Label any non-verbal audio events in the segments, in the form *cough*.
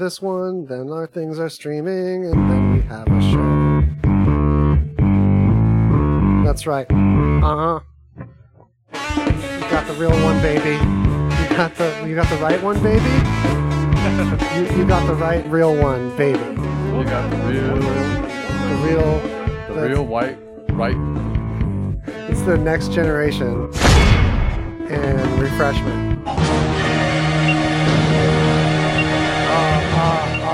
this one, then our things are streaming, and then we have a show. That's right. Uh huh. You got the real one, baby. You got the you got the right one, baby. *laughs* you, you got the right real one, baby. You got the real, The real. the That's- real white, right? It's the next generation and refreshment.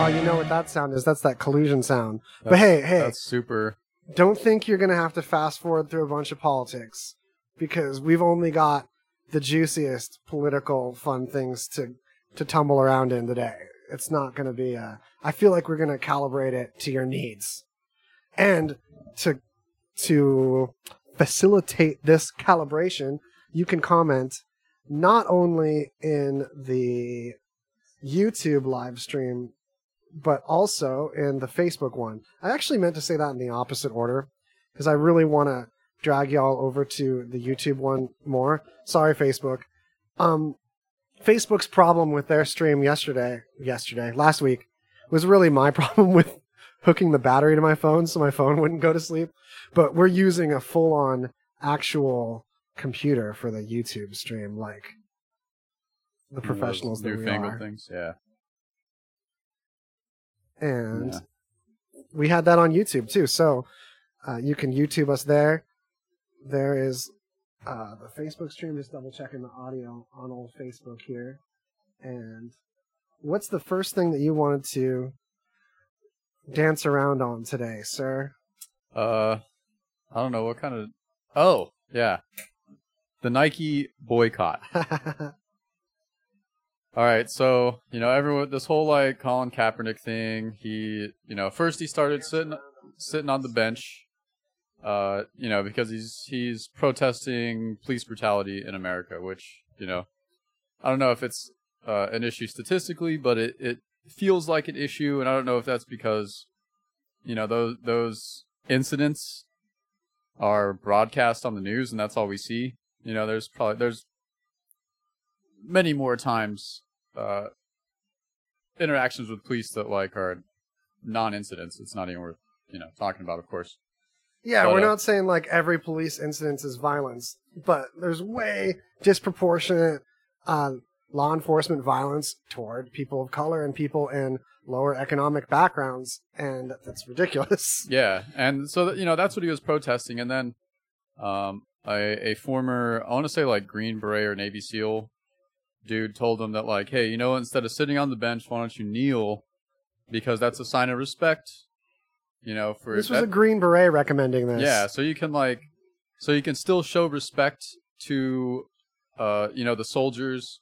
Oh, you know what that sound is? That's that collusion sound. but hey, hey, That's super. don't think you're going to have to fast forward through a bunch of politics because we've only got the juiciest political fun things to to tumble around in today. It's not going to be a I feel like we're going to calibrate it to your needs. And to to facilitate this calibration, you can comment not only in the YouTube live stream but also in the Facebook one. I actually meant to say that in the opposite order because I really want to drag y'all over to the YouTube one more. Sorry, Facebook. Um, Facebook's problem with their stream yesterday, yesterday, last week, was really my *laughs* problem with hooking the battery to my phone so my phone wouldn't go to sleep. But we're using a full on actual computer for the YouTube stream, like the one of those professionals that we are. things. Yeah. And Yeah. we had that on YouTube too. So uh, you can YouTube us there. There is uh, the Facebook stream. Just double checking the audio on old Facebook here. And what's the first thing that you wanted to dance around on today, sir? Uh, I don't know what kind of. Oh, yeah. The Nike boycott. *laughs* All right, so you know everyone, this whole like Colin Kaepernick thing. He, you know, first he started sitting sitting on the bench, uh, you know, because he's he's protesting police brutality in America, which you know, I don't know if it's uh, an issue statistically, but it it feels like an issue, and I don't know if that's because, you know, those those incidents are broadcast on the news, and that's all we see. You know, there's probably there's many more times uh, interactions with police that like are non-incidents. It's not even worth you know talking about, of course. yeah, But, we're uh, not saying like every police incident is violence, but there's way disproportionate uh, law enforcement violence toward people of color and people in lower economic backgrounds, and that's ridiculous. *laughs* Yeah, and so you know that's what he was protesting, and then um, a a former I want to say like Green Beret or Navy SEAL dude told him that like, hey, you know, instead of sitting on the bench, why don't you kneel? Because that's a sign of respect. You know, for This was that- a Green Beret recommending this. Yeah, so you can like, so you can still show respect to, uh, you know, the soldiers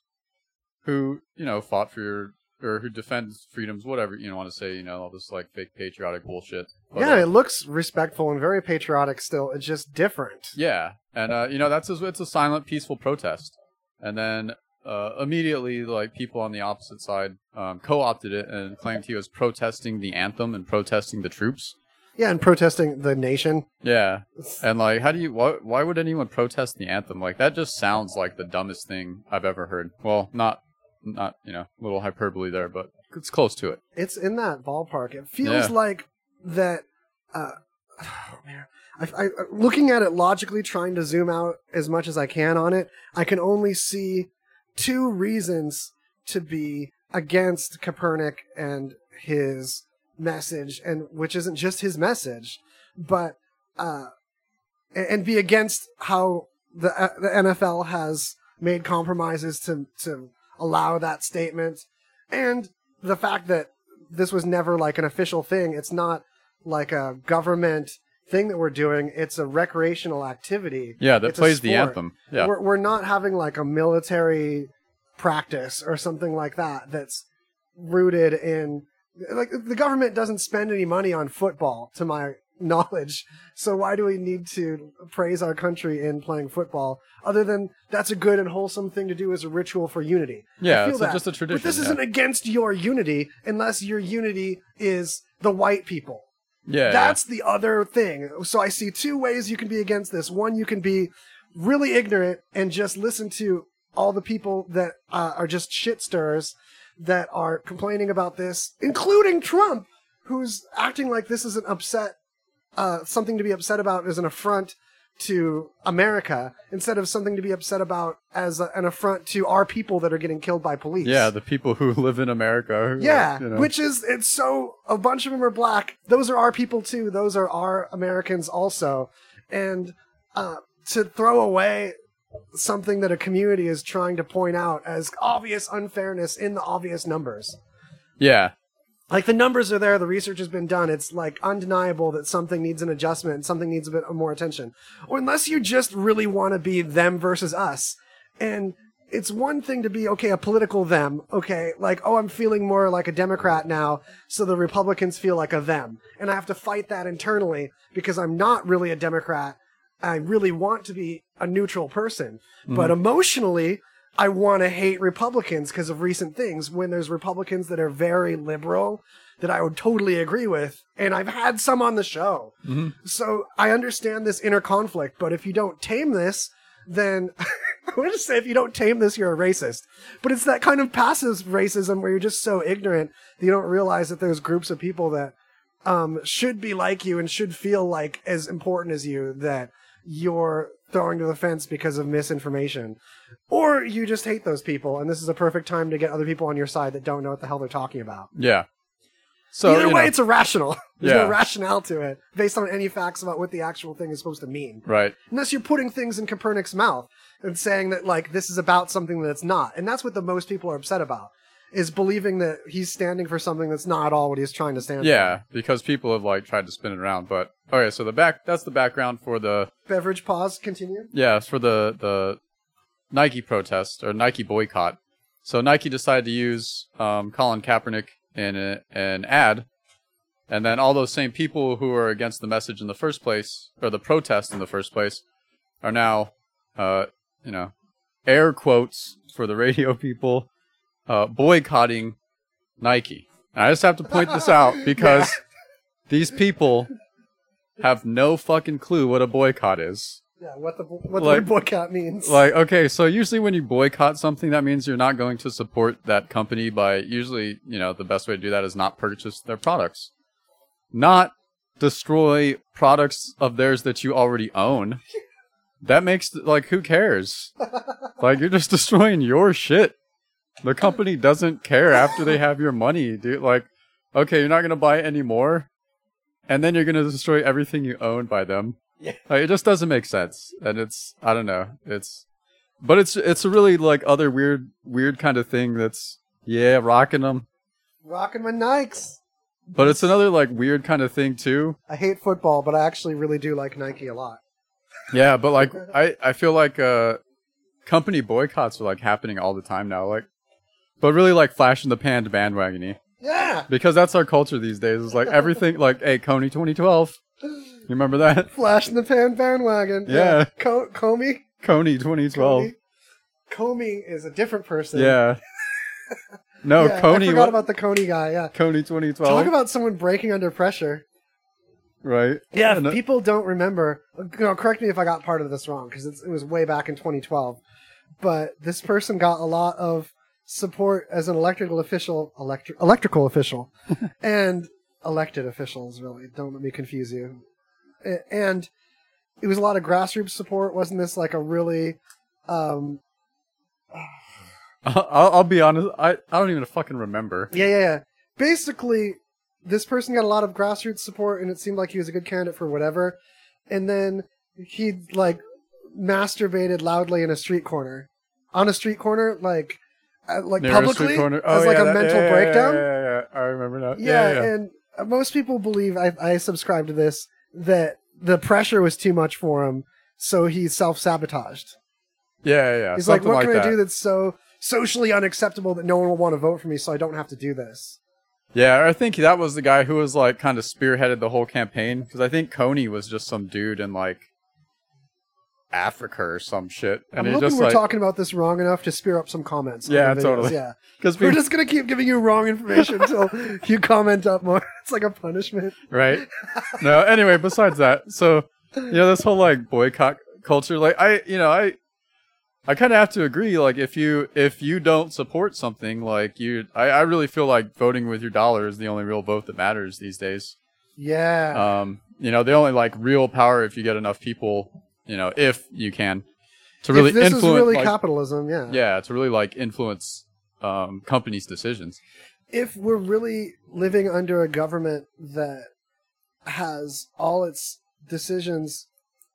who you know fought for your or who defend freedoms, whatever you know, want to say. You know, all this like fake patriotic bullshit. But, yeah, uh, it looks respectful and very patriotic still. It's just different. yeah, and uh, you know that's a, it's a silent, peaceful protest, and then uh, immediately like people on the opposite side um, co-opted it and claimed he was protesting the anthem and protesting the troops. Yeah, and protesting the nation. Yeah, and like, how do you? Why, why would anyone protest the anthem? Like that just sounds like the dumbest thing I've ever heard. Well, not, not you know, a little hyperbole there, but it's close to it. It's in that ballpark. It feels Yeah. like that. Uh, *sighs* oh, man. I, I, looking at it logically, trying to zoom out as much as I can on it, I can only see two reasons to be against Kaepernick and his message, and which isn't just his message, but uh, and, be against how the uh, the NFL has made compromises to to allow that statement, and the fact that this was never like an official thing. It's not like a government thing that we're doing. It's a recreational activity. Yeah, that It's plays the anthem. Yeah, We're we're not having like a military practice or something like that that's rooted in like the government doesn't spend any money on football to my *laughs* knowledge. So why do we need to praise our country in playing football other than that's a good and wholesome thing to do as a ritual for unity? Yeah, it's just a tradition. But this yeah. isn't against your unity unless your unity is the white people. yeah, That's the other thing. So I see two ways you can be against this. One, you can be really ignorant and just listen to all the people that uh, are just shit stirrers that are complaining about this, including Trump, who's acting like this is an upset, uh, something to be upset about as an affront to America instead of something to be upset about as a, an affront to our people that are getting killed by police. Yeah, the people who *laughs* live in America. Yeah, you know. which is it's so a bunch of them are black. Those are our people too. Those are our Americans also. And uh, to throw away something that a community is trying to point out as obvious unfairness in the obvious numbers. yeah, Like the numbers are there, the research has been done. It's like undeniable that something needs an adjustment something needs a bit more attention. Or unless you just really want to be them versus us. And it's one thing to be, okay, a political them. Okay. Like, oh, I'm feeling more like a Democrat now. So the Republicans feel like a them. And I have to fight that internally because I'm not really a Democrat. I really want to be a neutral person. But emotionally, I want to hate Republicans because of recent things when there's Republicans that are very liberal that I would totally agree with. And I've had some on the show. So I understand this inner conflict, but if you don't tame this, then *laughs* I want to say if you don't tame this, you're a racist. But it's that kind of passive racism where you're just so ignorant that you don't realize that there's groups of people that um, should be like you and should feel like as important as you that you're throwing to the fence because of misinformation. Or you just hate those people, and this is a perfect time to get other people on your side that don't know what the hell they're talking about. yeah. So Either way, know, it's irrational. *laughs* There's Yeah. no rationale to it based on any facts about what the actual thing is supposed to mean. right. Unless you're putting things in Copernicus' mouth and saying that, like, this is about something that's not. And that's what the most people are upset about, is believing that he's standing for something that's not at all what he's trying to stand for Yeah, because people have like tried to spin it around. But okay, so the back that's the background for the. Beverage pause, continue. yeah it's for the the Nike protest or Nike boycott. So Nike decided to use um, Colin Kaepernick in a, an ad, and then all those same people who are against the message in the first place or the protest in the first place are now, uh, you know, air quotes for the *laughs* radio people, uh, boycotting Nike. And I just have to point this out *laughs* because these people have no fucking clue what a boycott is. Yeah, what the what Like- the boycott means. Like, okay, so usually when you boycott something, that means you're not going to support that company by usually, you know, the best way to do that is not purchase their products. Not destroy products of theirs that you already own. *laughs* That makes, like, who cares? *laughs* like, you're just destroying your shit. The company doesn't care after they have your money, dude. Like, okay, you're not going to buy it anymore. And then you're going to destroy everything you own by them. Yeah. Like, it just doesn't make sense. And it's, I don't know. It's, but it's, it's a really, like, other weird, weird kind of thing that's, yeah, rocking them. Rocking my Nikes. But it's another, like, weird kind of thing, too. I hate football, but I actually really do like Nike a lot. Yeah, but like I, I feel like uh company boycotts are like happening all the time now. Like but really like flash in the pan to bandwagony. Yeah, Because that's our culture these days. It's like everything like, hey, Kony twenty twelve. You remember that? *laughs* flash in the pan bandwagon. Yeah. Co- Comey. Kony twenty twelve. Comey. Comey is a different person. Yeah. *laughs* No, Yeah, Kony I forgot what- about the Kony guy. Yeah. Kony 2012. Talk about someone breaking under pressure. Right. Yeah, And, uh, people don't remember. You know, correct me if I got part of this wrong because it was way back in 2012. But this person got a lot of support as an electrical official, electri- electrical official, *laughs* and elected officials. Really, don't let me confuse you. And it was a lot of grassroots support. Wasn't this like a really? Um, *sighs* I'll, I'll be honest. I, I don't even fucking remember. yeah, yeah, yeah. Basically, this person got a lot of grassroots support, and it seemed like he was a good candidate for whatever. And then he like masturbated loudly in a street corner, on a street corner, like uh, like publicly. Oh, as like yeah, a that- mental yeah, breakdown. Yeah, yeah, yeah, I remember now. Yeah, and uh, most people believe I, I subscribe to this that the pressure was too much for him, so he self sabotaged. Yeah, yeah. He's like, "What can. I do that's so socially unacceptable that no one will want to vote for me, so I don't have to do this?" Yeah, I think that was the guy who was like kind of spearheaded the whole campaign because I think Kony was just some dude in like Africa or some shit, and I'm hoping we're like talking about this wrong enough to spear up some comments. Yeah, totally. Yeah, because we're just gonna keep giving you wrong information *laughs* until you comment up more. It's like a punishment. right. *laughs* No, anyway, besides that, so you know this whole like boycott culture, like I, you know, I I kind of have to agree. Like, if you if you don't support something, like you, I, I really feel like voting with your dollar is the only real vote that matters these days. Yeah. Um, you know, the only like real power if you get enough people, you know, if you can, to really if this influence. is really like, capitalism, yeah. yeah, to really like influence um companies' decisions. If we're really living under a government that has all its decisions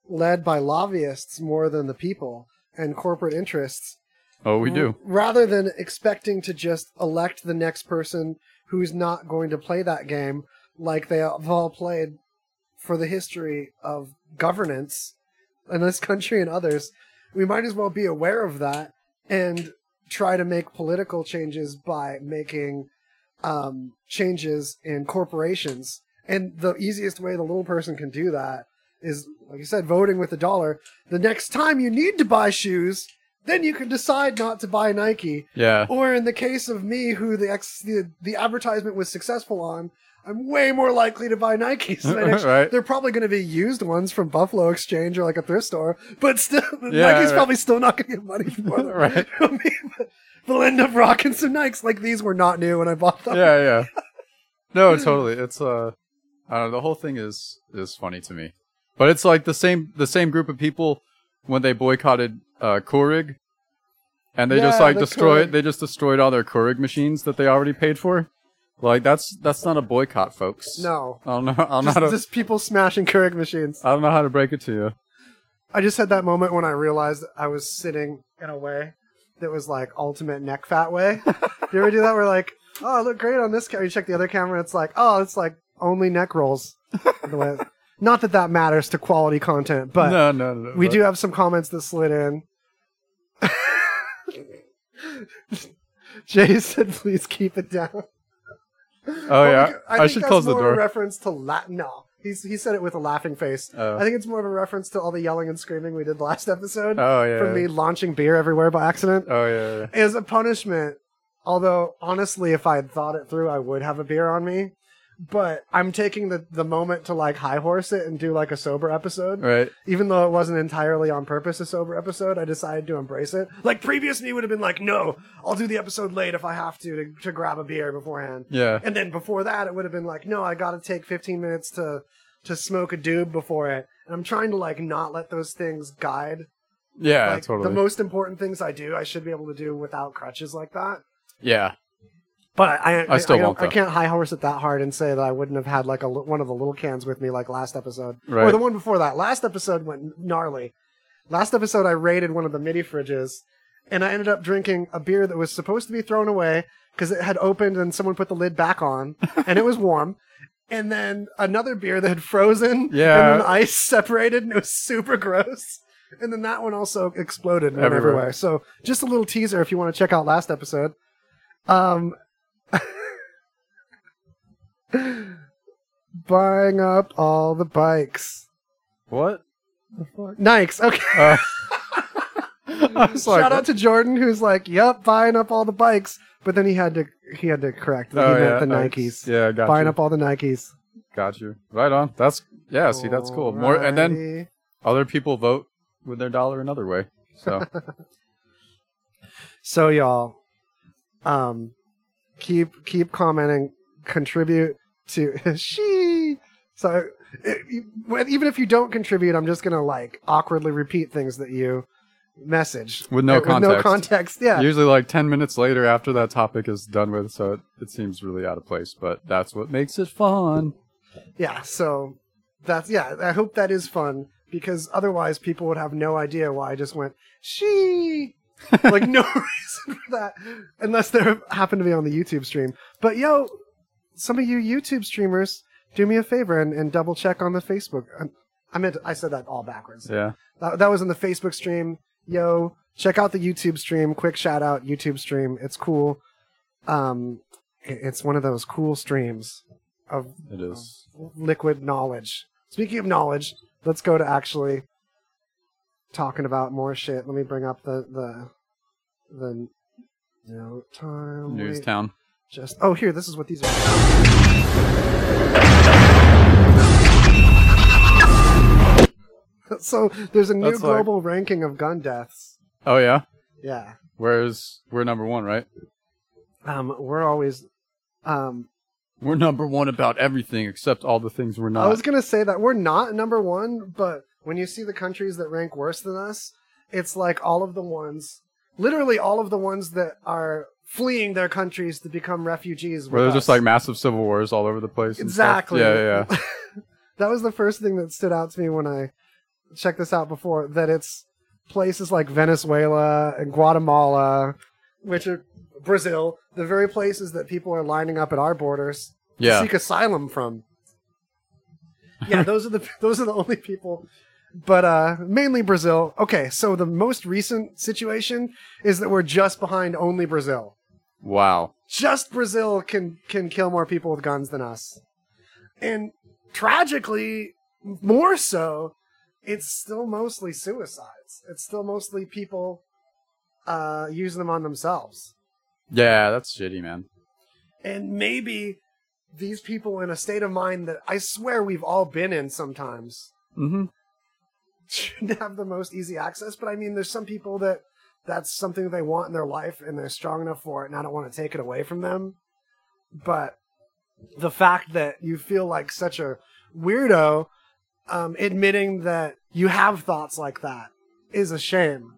led by lobbyists more than the people and corporate interests, Oh, we do. rather than expecting to just elect the next person who's not going to play that game like they have all played for the history of governance in this country and others, we might as well be aware of that and try to make political changes by making um, changes in corporations. And the easiest way the little person can do that is, like you said, voting with the dollar. The next time you need to buy shoes, then you can decide not to buy Nike. Yeah. Or in the case of me, who the ex- the, the advertisement was successful on, I'm way more likely to buy Nikes. *laughs* actually- *laughs* Right. They're probably going to be used ones from Buffalo Exchange or like a thrift store, but still, *laughs* Yeah, Nike's right. probably still not going to get money for them. Right. I mean, but they'll end up rocking some Nikes. Like these were not new when I bought them. yeah, yeah. No, totally. It's uh, I don't know. The whole thing is is funny to me, but it's like the same the same group of people when they boycotted uh Keurig, and they just like the destroyed. Keurig. They just destroyed all their Keurig machines that they already paid for. Like that's that's not a boycott, folks. No. I don't know. *laughs* I don't know Just, to. just people smashing Keurig machines. I don't know how to break it to you. I just had that moment when I realized I was sitting in a way that was like ultimate neck fat way. do *laughs* you ever do that? Where like, oh, I look great on this camera. You check the other camera, it's like, oh, it's like only neck rolls. The way- Not that that matters to quality content, but no, no, no. no, we but- do have some comments that slid in. Jay said, "Please keep it down." Oh yeah, I, think should close the door. A reference to la- no, he's he said it with a laughing face. Oh. I think it's more of a reference to all the yelling and screaming we did last episode. Oh, yeah, from me launching beer everywhere by accident oh yeah, yeah. as a punishment. Although honestly, if I had thought it through, I would have a beer on me. But I'm taking the the moment to like high horse it and do like a sober episode. right. Even though it wasn't entirely on purpose a sober episode, I decided to embrace it. Like previous me would have been like, no, I'll do the episode late if I have to to, to grab a beer beforehand. Yeah, And then before that, it would have been like, no, I got to take 15 minutes to to smoke a doob before it. And I'm trying to like not let those things guide. yeah, like totally. the most important things I do, I should be able to do without crutches like that. yeah, But I, I, I still won't, I though. can't high horse it that hard and say that I wouldn't have had like a one of the little cans with me like last episode or the one before that. Last episode went gnarly. Last episode, I raided one of the midi fridges, and I ended up drinking a beer that was supposed to be thrown away because it had opened and someone put the lid back on, *laughs* and it was warm. And then another beer that had frozen, Yeah. and then ice separated, and it was super gross. And then that one also exploded Everywhere. everywhere. So just a little teaser if you want to check out last episode. Um, buying up all the bikes. what? The Nikes. Okay. Uh, I was like, Shout out to Jordan, who's like, "Yep, buying up all the bikes," but then he had to he had to correct. oh he yeah, the Nikes. Yeah, got buying you. up all the Nikes. Got you. Right on. That's yeah. See, that's cool. More, and then other people vote with their dollar another way. So *laughs* So y'all, um, keep keep commenting, contribute to *laughs* she. So it, even if you don't contribute, I'm just gonna like awkwardly repeat things that you message With no Uh, With no context. context. Yeah. usually, like ten minutes later, after that topic is done with, so it, it seems really out of place. But that's what makes it fun. Yeah, so that's yeah. I hope that is fun because otherwise people would have no idea why I just went she. *laughs* like no *laughs* reason for that unless they happen to be on the YouTube stream. But yo, some of you YouTube streamers, do me a favor and, and double check on the Facebook. I meant I said that all backwards. Yeah. That, that was in the Facebook stream. Yo, check out the YouTube stream. Quick shout out YouTube stream. It's cool. Um, it- it's one of those cool streams of It is. liquid knowledge. Speaking of knowledge, let's go to actually talking about more shit. Let me bring up the the the time. wait, Newstown. Just oh here, this is what these are. *laughs* so there's a new That's like- global ranking of gun deaths. Oh yeah. Yeah. Whereas we're number one, right? Um, we're always. Um, We're number one about everything except all the things we're not. I was gonna say that we're not number one, but when you see the countries that rank worse than us, it's like all of the ones, literally all of the ones that are fleeing their countries to become refugees. Where there's just like massive civil wars all over the place. Exactly. Yeah, yeah. yeah. *laughs* that was the first thing that stood out to me when I checked this out before. That it's places like Venezuela and Guatemala, which are Brazil, the very places that people are lining up at our borders Yeah. to seek asylum from. *laughs* Yeah, those are the those are the only people. But uh mainly Brazil. Okay, so the most recent situation is that we're just behind only Brazil Wow. just Brazil can can kill more people with guns than us. And tragically, more so, it's still mostly suicides. It's still mostly people uh using them on themselves. Yeah, that's shitty, man. And maybe these people in a state of mind that I swear we've all been in sometimes Mm-hmm. *laughs* shouldn't have the most easy access, but I mean there's some people that that's something that they want in their life and they're strong enough for it and I don't want to take it away from them. But the fact that you feel like such a weirdo um, admitting that you have thoughts like that is a shame.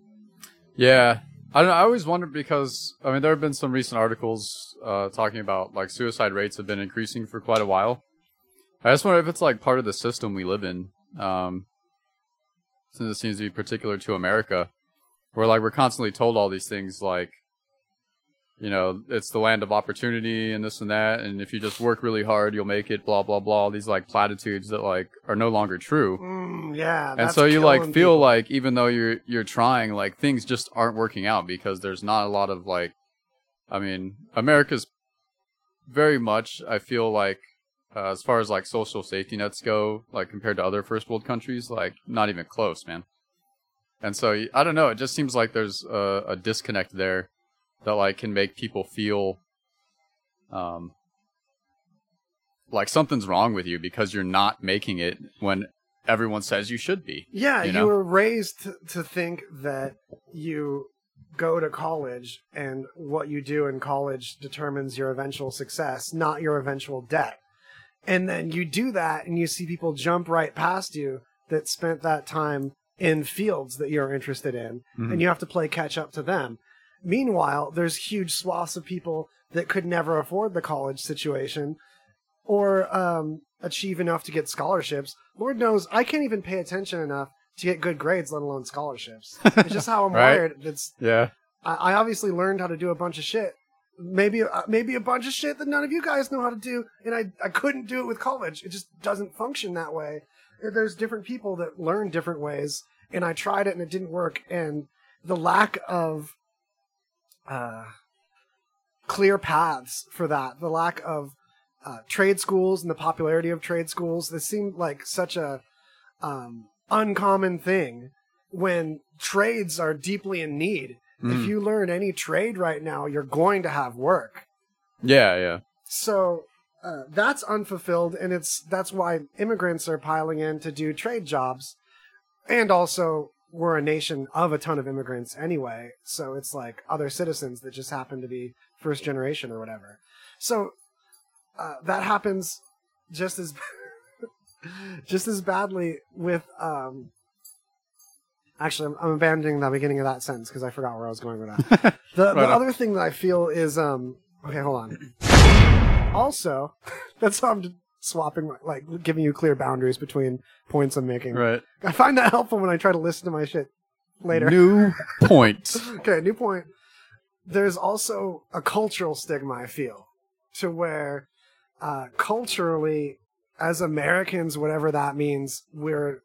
Yeah. I I always wondered because I mean there have been some recent articles uh, talking about like suicide rates have been increasing for quite a while. I just wonder if it's like part of the system we live in. Um, since it seems to be particular to America, where like we're constantly told all these things like, you know, it's the land of opportunity and this and that, and if you just work really hard, you'll make it. Blah blah blah. all These like platitudes that like are no longer true. Mm, yeah. and so you like feel people. like even though you're you're trying like things just aren't working out because there's not a lot of like i mean america's very much i feel like uh, as far as like social safety nets go like compared to other first world countries like not even close man and so I don't know it just seems like there's a, a disconnect there that like can make people feel um like something's wrong with you because you're not making it when everyone says you should be Yeah, you you, were raised to think that you go to college and what you do in college determines your eventual success, not your eventual debt. And then you do that and you see people jump right past you that spent that time in fields that you're interested in Mhm. and you have to play catch up to them. Meanwhile, there's huge swaths of people that could never afford the college situation or um, achieve enough to get scholarships. Lord knows I can't even pay attention enough to get good grades, let alone scholarships. It's just how *laughs* I'm Right. wired. It's yeah I, I obviously learned how to do a bunch of shit. Maybe uh, maybe a bunch of shit that none of you guys know how to do, and I I couldn't do it with college. It just doesn't function that way. There's different people that learn different ways, and I tried it and it didn't work. And the lack of uh, clear paths for that, the lack of uh, trade schools and the popularity of trade schools, this seemed like such a um, uncommon thing when trades are deeply in need. Mhm. If you learn any trade right now, you're going to have work. yeah yeah So uh, that's unfulfilled, and it's that's why immigrants are piling in to do trade jobs, and also we're a nation of a ton of immigrants anyway. So it's like other citizens that just happen to be first generation or whatever. So uh, that happens just as *laughs* just as badly with. Um, actually, I'm, I'm abandoning the beginning of that sentence because I forgot where I was going with that. *laughs* The, the Right on. other thing that I feel is um okay, hold on. Also, *laughs* that's how I'm swapping like giving you clear boundaries between points I'm making. right *laughs* I find that helpful when I try to listen to my shit later. new *laughs* point okay, new point. There's also a cultural stigma I feel to where uh, culturally, as Americans, whatever that means, we're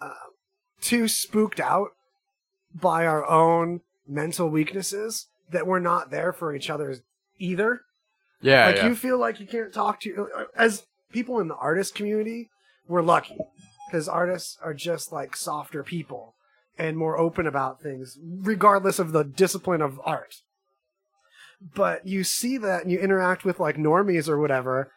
uh, too spooked out by our own mental weaknesses that we're not there for each other either. Yeah like yeah you feel like you can't talk to as people in the artist community. We're lucky because artists are just like softer people and more open about things, regardless of the discipline of art. But you see that and you interact with like normies or whatever,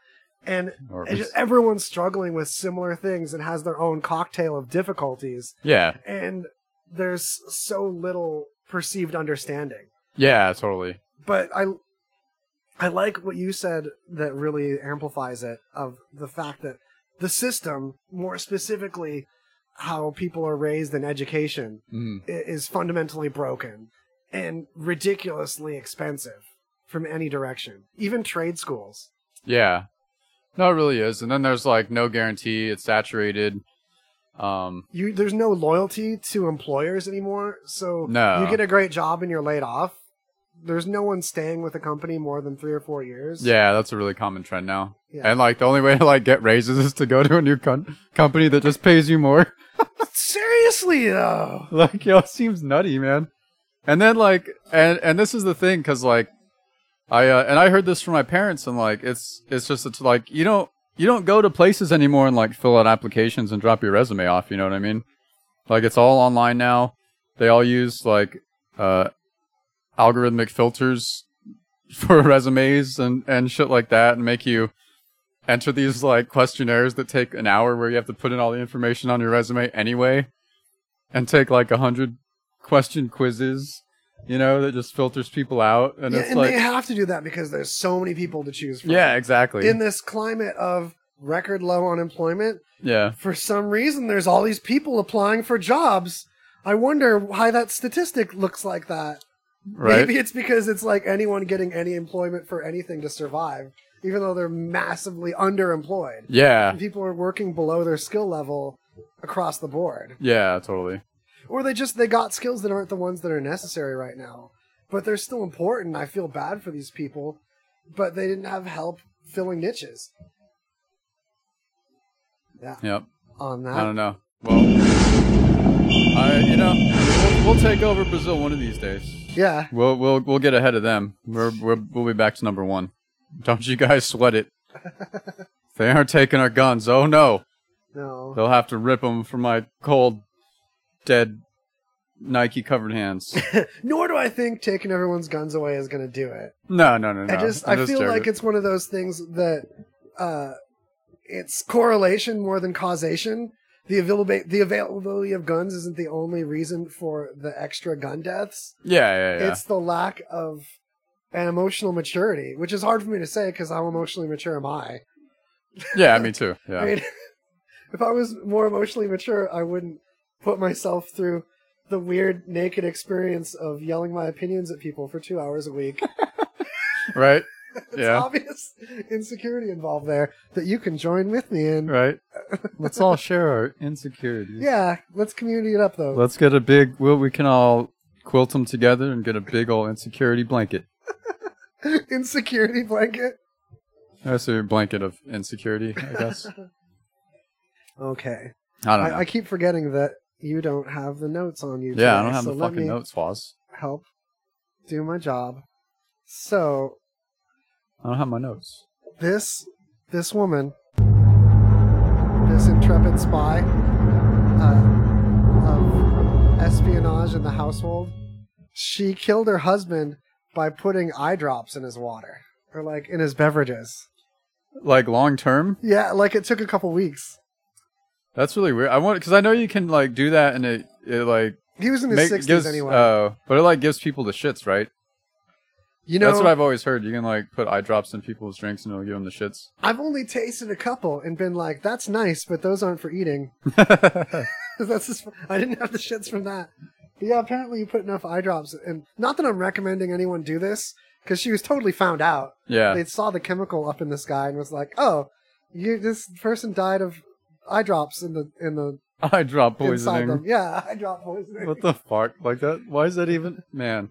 and just everyone's struggling with similar things and has their own cocktail of difficulties. yeah And there's so little perceived understanding. Yeah, totally. But I I like what you said that really amplifies it of the fact that the system, more specifically how people are raised in education, Mm. is fundamentally broken and ridiculously expensive from any direction. Even trade schools. Yeah. No, it really is. And then there's like no guarantee. It's saturated. Um, You there's no loyalty to employers anymore. So No. you get a great job and you're laid off. There's no one staying with a company more than three or four years. yeah, that's a really common trend now. Yeah. And like the only way to like get raises is to go to a new con- company that just pays you more. *laughs* Seriously though. like, it seems nutty, man. And then like, and and this is the thing, because like, I uh, and I heard this from my parents, and like, it's it's just it's like you don't you don't go to places anymore and like fill out applications and drop your resume off. You know what I mean? Like it's all online now. They all use like uh algorithmic filters for *laughs* resumes and and shit like that, and make you enter these like questionnaires that take an hour where you have to put in all the information on your resume anyway and take like a hundred question quizzes, you know, that just filters people out. And Yeah, it's and like, they have to do that because there's so many people to choose from. yeah, exactly. In this climate of record low unemployment, yeah. for some reason there's all these people applying for jobs. I wonder why that statistic looks like that. Right. Maybe it's because it's like anyone getting any employment for anything to survive, even though they're massively underemployed. Yeah. And people are working below their skill level across the board. Yeah, totally. Or they just they got skills that aren't the ones that are necessary right now. But they're still important. I feel bad for these people, but they didn't have help filling niches. Yeah, Yep. on that. I don't know. Well, I, you know, we'll, we'll take over Brazil one of these days. Yeah. We'll, we'll, we'll get ahead of them. We're, we're, we'll be back to number one. Don't you guys sweat it. *laughs* they aren't taking our guns. Oh no. No. They'll have to rip them from my cold, dead, Nike covered hands. *laughs* Nor do I think taking everyone's guns away is going to do it. No, no, no, no. I just I'm I feel like it's one of those things that uh, it's correlation more than causation. The availability the availability of guns isn't the only reason for the extra gun deaths. Yeah, yeah, yeah. It's the lack of an emotional maturity, which is hard for me to say because how emotionally mature am I? yeah, me too. *laughs* Yeah. I mean, if I was more emotionally mature, I wouldn't put myself through the weird naked experience of yelling my opinions at people for two hours a week. *laughs* right? *laughs* It's Yeah. obvious insecurity involved there that you can join with me in. Right. *laughs* Let's all share our insecurities. Yeah, let's community it up though. Let's get a big. Well, we can all quilt them together and get a big old insecurity blanket. *laughs* insecurity blanket. That's a blanket of insecurity, I guess. Okay. I don't know. I, I keep forgetting that you don't have the notes on you. yeah, I don't have so the fucking notes, Foz. Help do my job. So I don't have my notes. this this woman, this intrepid spy uh, of espionage in the household, she killed her husband by putting eye drops in his water or like in his beverages. Like long term, Yeah, like it took a couple weeks. that's really weird. I want because I know you can like do that and it it like He was in his sixties anyway. oh, but it like gives people the shits, right? You know, That's what I've always heard. You can like put eye drops in people's drinks and it'll give them the shits. I've only tasted a couple and been like, "That's nice, but those aren't for eating." *laughs* *laughs* That's just, I didn't have the shits from that. But yeah, apparently you put enough eye drops, and not that I'm recommending anyone do this because she was totally found out. yeah, They saw the chemical up in the sky and was like, "Oh, you this person died of eye drops in the in the eye drop inside them." poisoning. Yeah, *laughs* eye drop poisoning. What the fuck? Like that? Why is that even? Man.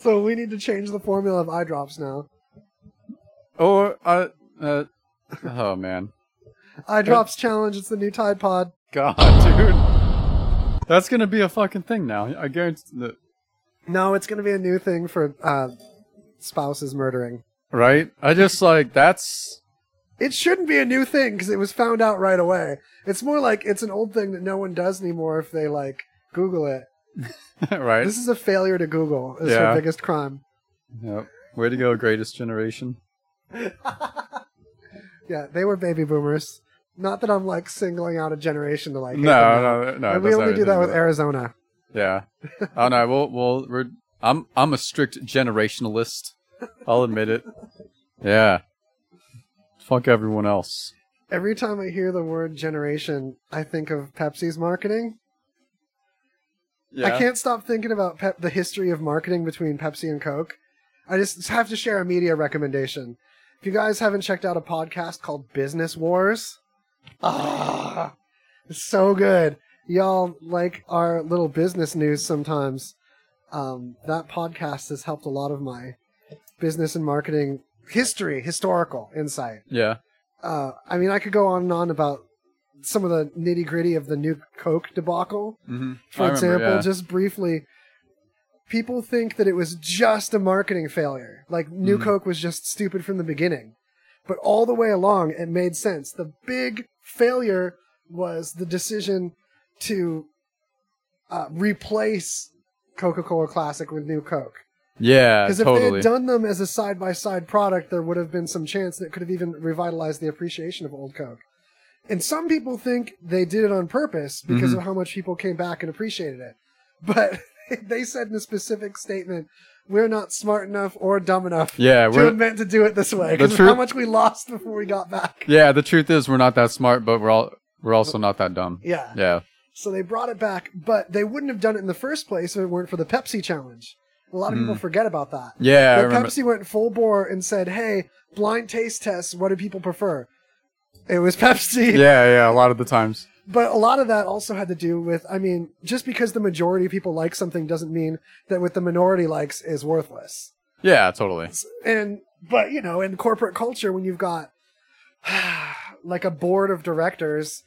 So we need to change the formula of eye drops now. Or uh, uh oh man. Eye drops challenge. It's the new Tide Pod. God, dude. That's gonna be a fucking thing now. I guarantee that. No, it's to be a new thing for uh, spouses murdering. Right? I just like that's It shouldn't be a new thing because it was found out right away. It's more like it's an old thing that no one does anymore if they like Google it. *laughs* right. This is a failure to Google. It's Yeah. her biggest crime. Yep. Way to go, greatest generation. *laughs* Yeah, they were baby boomers. Not that I'm like singling out a generation to like. No, no, no. And we only do that with to Arizona. Yeah. Oh no, we'll we'll we're I'm I'm a strict generationalist. I'll admit it. Yeah. Fuck everyone else. Every time I hear the word generation, I think of Pepsi's marketing. Yeah. I can't stop thinking about pep- the history of marketing between Pepsi and Coke. I just have to share a media recommendation. If you guys haven't checked out a podcast called Business Wars, ah, it's so good. Y'all like our little business news sometimes. Um, that podcast has helped a lot of my business and marketing history, historical insight. Yeah. Uh, I mean, I could go on and on about some of the nitty gritty of the new Coke debacle. Mm-hmm. For example, just briefly, people think that it was just a marketing failure. Like New Mhm. Coke was just stupid from the beginning. But all the way along, it made sense. The big failure was the decision to uh, replace Coca Cola Classic with New Coke. yeah, Because if they had done them as a side by side product, there would have been some chance that it could have even revitalized the appreciation of old Coke. And some people think they did it on purpose because Mhm. of how much people came back and appreciated it. But *laughs* they said in a specific statement, we're not smart enough or dumb enough yeah, to we're have meant to do it this way because of how much we lost before we got back. yeah. The truth is, we're not that smart, but we're all we're also not that dumb. Yeah. Yeah. So they brought it back, but they wouldn't have done it in the first place if it weren't for the Pepsi challenge. A lot of people forget about that. Yeah. I But remember. Pepsi went full bore and said, "Hey, blind taste tests. What do people prefer?" It was Pepsi. *laughs* Yeah, yeah. A lot of the times. But a lot of that also had to do with, I mean, just because the majority of people like something doesn't mean that what the minority likes is worthless. Yeah, totally. And but you know, in corporate culture, when you've got *sighs* like a board of directors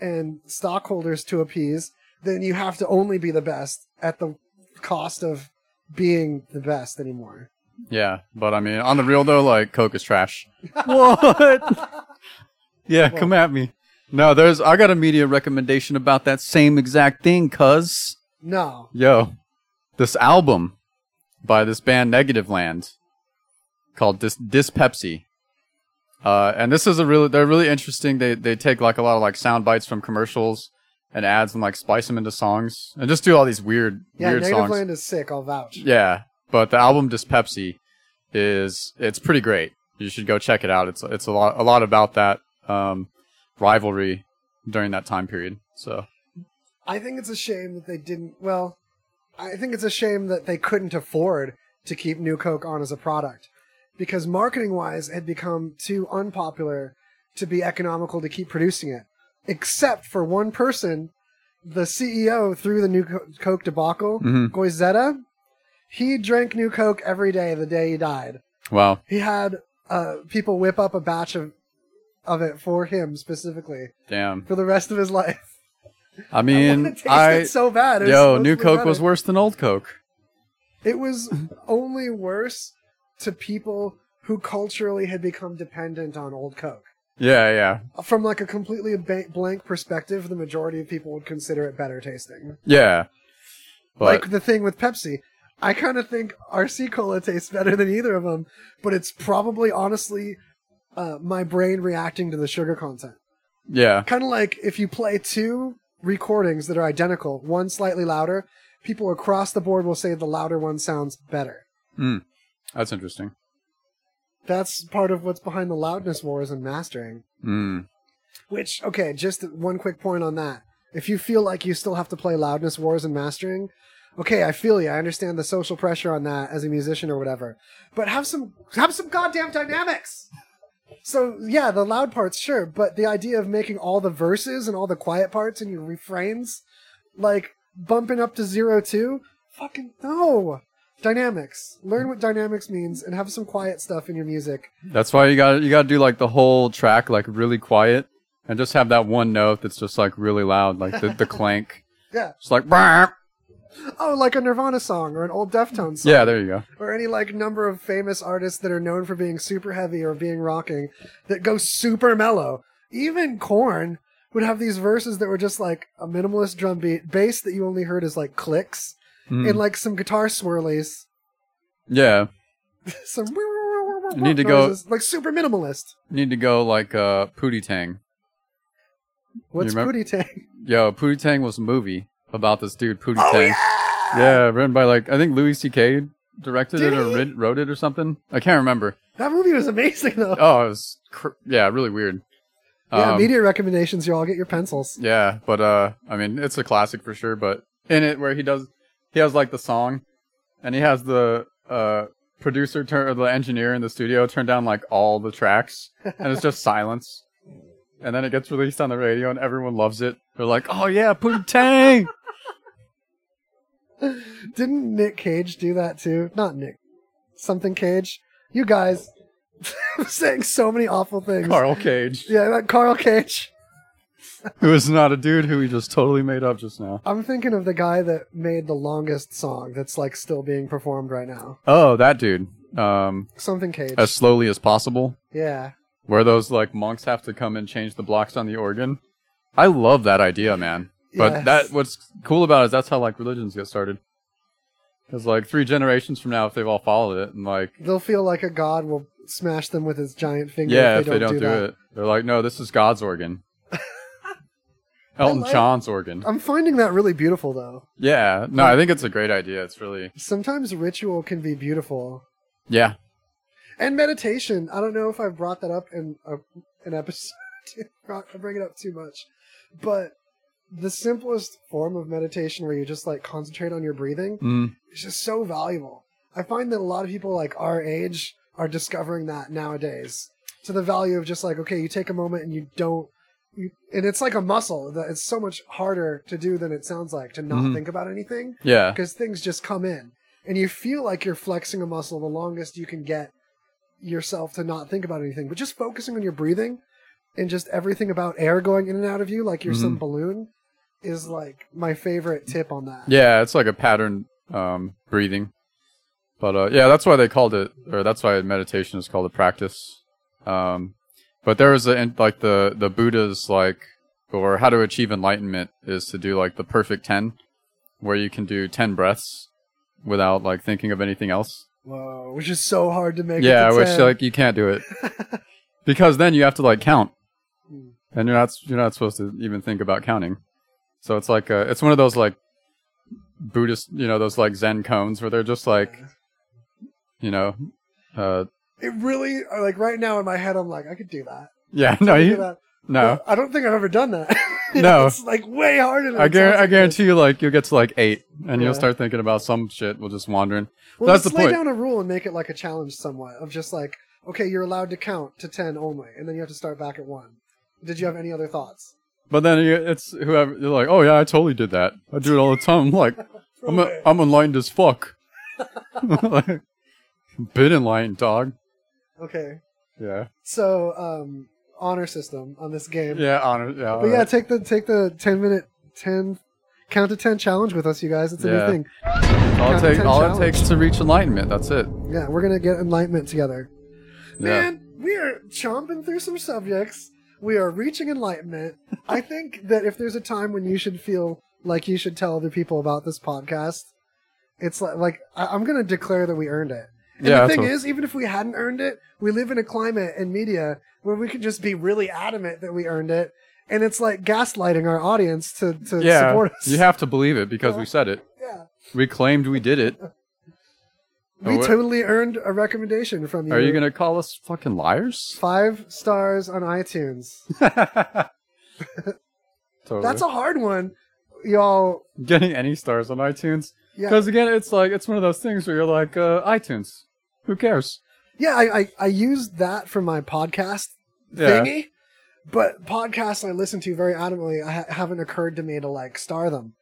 and stockholders to appease, then you have to only be the best at the cost of being the best anymore. Yeah, but I mean, on the real though, like Coke is trash. *laughs* what? Yeah, come at me. No, there's. I got a media recommendation about that same exact thing, cuz. No. Yo, this album by this band Negative Land called Dispepsi. Uh, and this is a really, they're really interesting. They, they take like a lot of like sound bites from commercials and ads and like spice them into songs and just do all these weird, Yeah, weird Native songs. Land is sick. I'll vouch. Yeah, but the album Dispepsi is it's pretty great. You should go check it out. It's it's a lot a lot about that um, rivalry during that time period. So I think it's a shame that they didn't. Well, I think it's a shame that they couldn't afford to keep New Coke on as a product because marketing wise, it had become too unpopular to be economical to keep producing it. Except for one person, the CEO through the New Coke debacle, Mhm. Goizueta. He drank New Coke every day the day he died. wow, He had uh, people whip up a batch of of it for him specifically damn. for the rest of his life. I *laughs* I mean, to taste I, it so bad. It yo, New Coke better. was worse than Old Coke. It was only worse to people who culturally had become dependent on old Coke. Yeah, yeah, From like a completely blank perspective, the majority of people would consider it better tasting. yeah. But like the thing with Pepsi. I kind of think RC Cola tastes better than either of them, but it's probably honestly uh, my brain reacting to the sugar content. yeah, Kind of like if you play two recordings that are identical, one slightly louder, people across the board will say the louder one sounds better. that's interesting. That's part of what's behind the loudness wars and mastering. Mm. Which, okay, just one quick point on that. If you feel like you still have to play loudness wars and mastering, okay, I feel you. I understand the social pressure on that as a musician or whatever. But have some have some goddamn dynamics. So yeah, the loud parts, sure, but the idea of making all the verses and all the quiet parts and your refrains, like bumping up to zero two, fucking no. Dynamics. Learn what dynamics means and have some quiet stuff in your music. That's why you got you got to do like the whole track like really quiet and just have that one note that's just like really loud, like the the *laughs* clank. Yeah. It's like, "Brrr." Oh, like a Nirvana song or an old Deftones song. yeah, there you go. or any like number of famous artists that are known for being super heavy or being rocking that go super mellow. Even Korn would have these verses that were just like a minimalist drum beat, bass that you only heard as like clicks, Mm. and like some guitar swirlies, Yeah, *laughs* some you need to go- like super minimalist. need to go like uh Pootie Tang. What's Pootie Tang? *laughs* Yo, Pootie Tang was a movie about this dude, Pootie Oh Tang. yeah! Yeah, written by like I think Louis C.K. directed Did it or he? wrote it or something. I can't remember. That movie was amazing though. Oh, it was cr- yeah, really weird. yeah, Um, media recommendations. You all get your pencils. Yeah, but uh, I mean, it's a classic for sure. But in it, where he does, he has like the song, and he has the uh producer turn or the engineer in the studio turn down like all the tracks, and it's just *laughs* silence. And then it gets released on the radio, and everyone loves it. They're like, "Oh yeah, Pootie Tang!" *laughs* Didn't Nick Cage do that too? Not Nick. Something Cage. You guys *laughs* saying so many awful things. Carl Cage, Yeah, that Carl Cage. who is not a dude who he just totally made up just now. I'm thinking of the guy that made the longest song that's like still being performed right now. Oh, that dude. Um, Something Cage. as slowly as possible. yeah. where those like monks have to come and change the blocks on the organ. I love that idea, man. But Yes. that what's cool about it is that's how like religions get started. Because like three generations from now, if they've all followed it, and like They'll feel like a god will smash them with his giant finger yeah, if they don't, do, that. it, they're like, no, this is God's organ. *laughs* Elton like- John's organ. I'm finding that really beautiful though. Yeah, no, I think it's a great idea. It's really Sometimes ritual can be beautiful. yeah, And meditation. I don't know if I've brought that up in a, an episode. *laughs* I bring it up too much. But the simplest form of meditation where you just like concentrate on your breathing mm, is just so valuable. I find that a lot of people like our age are discovering that nowadays. To the value of just like, okay, you take a moment and you don't you, and it's like a muscle that it's so much harder to do than it sounds like to not Mhm. think about anything yeah, because things just come in and you feel like you're flexing a muscle the longest you can get yourself to not think about anything but just focusing on your breathing and just everything about air going in and out of you like you're some balloon is like my favorite tip on that yeah. It's like a pattern um, breathing. But uh, yeah, that's why they called it, or that's why meditation is called a practice. Um, but there was a like the the Buddha's like, or how to achieve enlightenment is to do like the perfect ten, where you can do ten breaths without like thinking of anything else. whoa which is so hard to make it yeah, to which 10. like you can't do it *laughs* because then you have to like count, Hmm. and you're not you're not supposed to even think about counting. So it's like uh, it's one of those like Buddhist, you know, those like Zen koans where they're just like, you know, uh, it really like right now in my head i'm like i could do that yeah, *laughs* no, you, that. no. But i don't think i've ever done that *laughs* No. it's like way harder than I, it guar- I guarantee you, like you'll get to like eight, and Yeah. you'll start thinking about some shit. We'll just wandering. Well, That's let's lay point. down a rule and make it like a challenge somewhat of just like, okay, you're allowed to count to 10 only, and then you have to start back at 1. Did you have any other thoughts? But then you, it's whoever you're like, oh yeah, I totally did that. I do it all the time. I'm like, *laughs* I'm a, I'm enlightened as fuck. like, *laughs* been enlightened, dog. Okay. Yeah, So, um, honor system on this game. yeah, honor, yeah. But yeah, take the take the 10 minute 10 count to 10 challenge with us you guys. It's a Yeah. new thing. all it, take, 10 all it takes to reach enlightenment. That's it. Yeah, we're going to get enlightenment together. Yeah. Man, we are chomping through some subjects. We are reaching enlightenment. I think that if there's a time when you should feel like you should tell other people about this podcast, it's like, like I, I'm going to declare that we earned it. And Yeah, the thing what- is, even if we hadn't earned it, we live in a climate and media where we can just be really adamant that we earned it. And it's like gaslighting our audience to, to Yeah, support us. you have to believe it because we said it. yeah. We claimed we did it. *laughs* We Oh, totally earned a recommendation from you. Are you gonna call us fucking liars? Five stars on iTunes. *laughs* *laughs* totally. That's a hard one, y'all. Getting any stars on iTunes? Yeah, Because again, it's like it's one of those things where you're like, uh, iTunes. Who cares? yeah. I, I I used that for my podcast Yeah. thingy, but podcasts I listen to very adamantly, I ha- haven't occurred to me to like star them.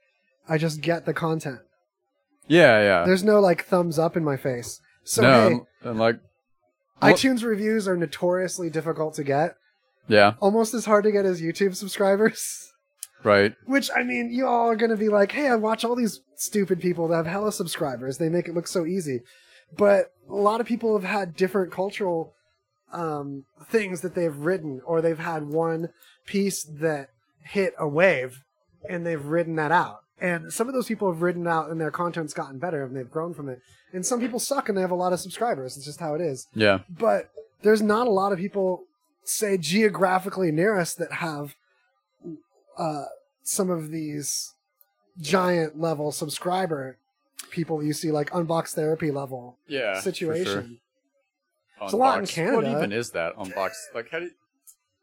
I just get the content. Yeah, yeah. There's no like thumbs up in my face. So no, hey, and like, iTunes reviews are notoriously difficult to get. Yeah, Almost as hard to get as YouTube subscribers. right. Which I mean, you all are gonna be like, "Hey, I watch all these stupid people that have hella subscribers. They make it look so easy." But a lot of people have had different cultural um, things that they've written, or they've had one piece that hit a wave, and they've ridden that out. And some of those people have ridden out, and their content's gotten better, and they've grown from it. And some people suck, and they have a lot of subscribers. It's just how it is Yeah, but there's not a lot of people say geographically near us that have uh, some of these giant level subscriber people you see, like Unbox Therapy level Yeah. situation. Sure. It's a lot in Canada. What even is that? Unbox. Like, how do you.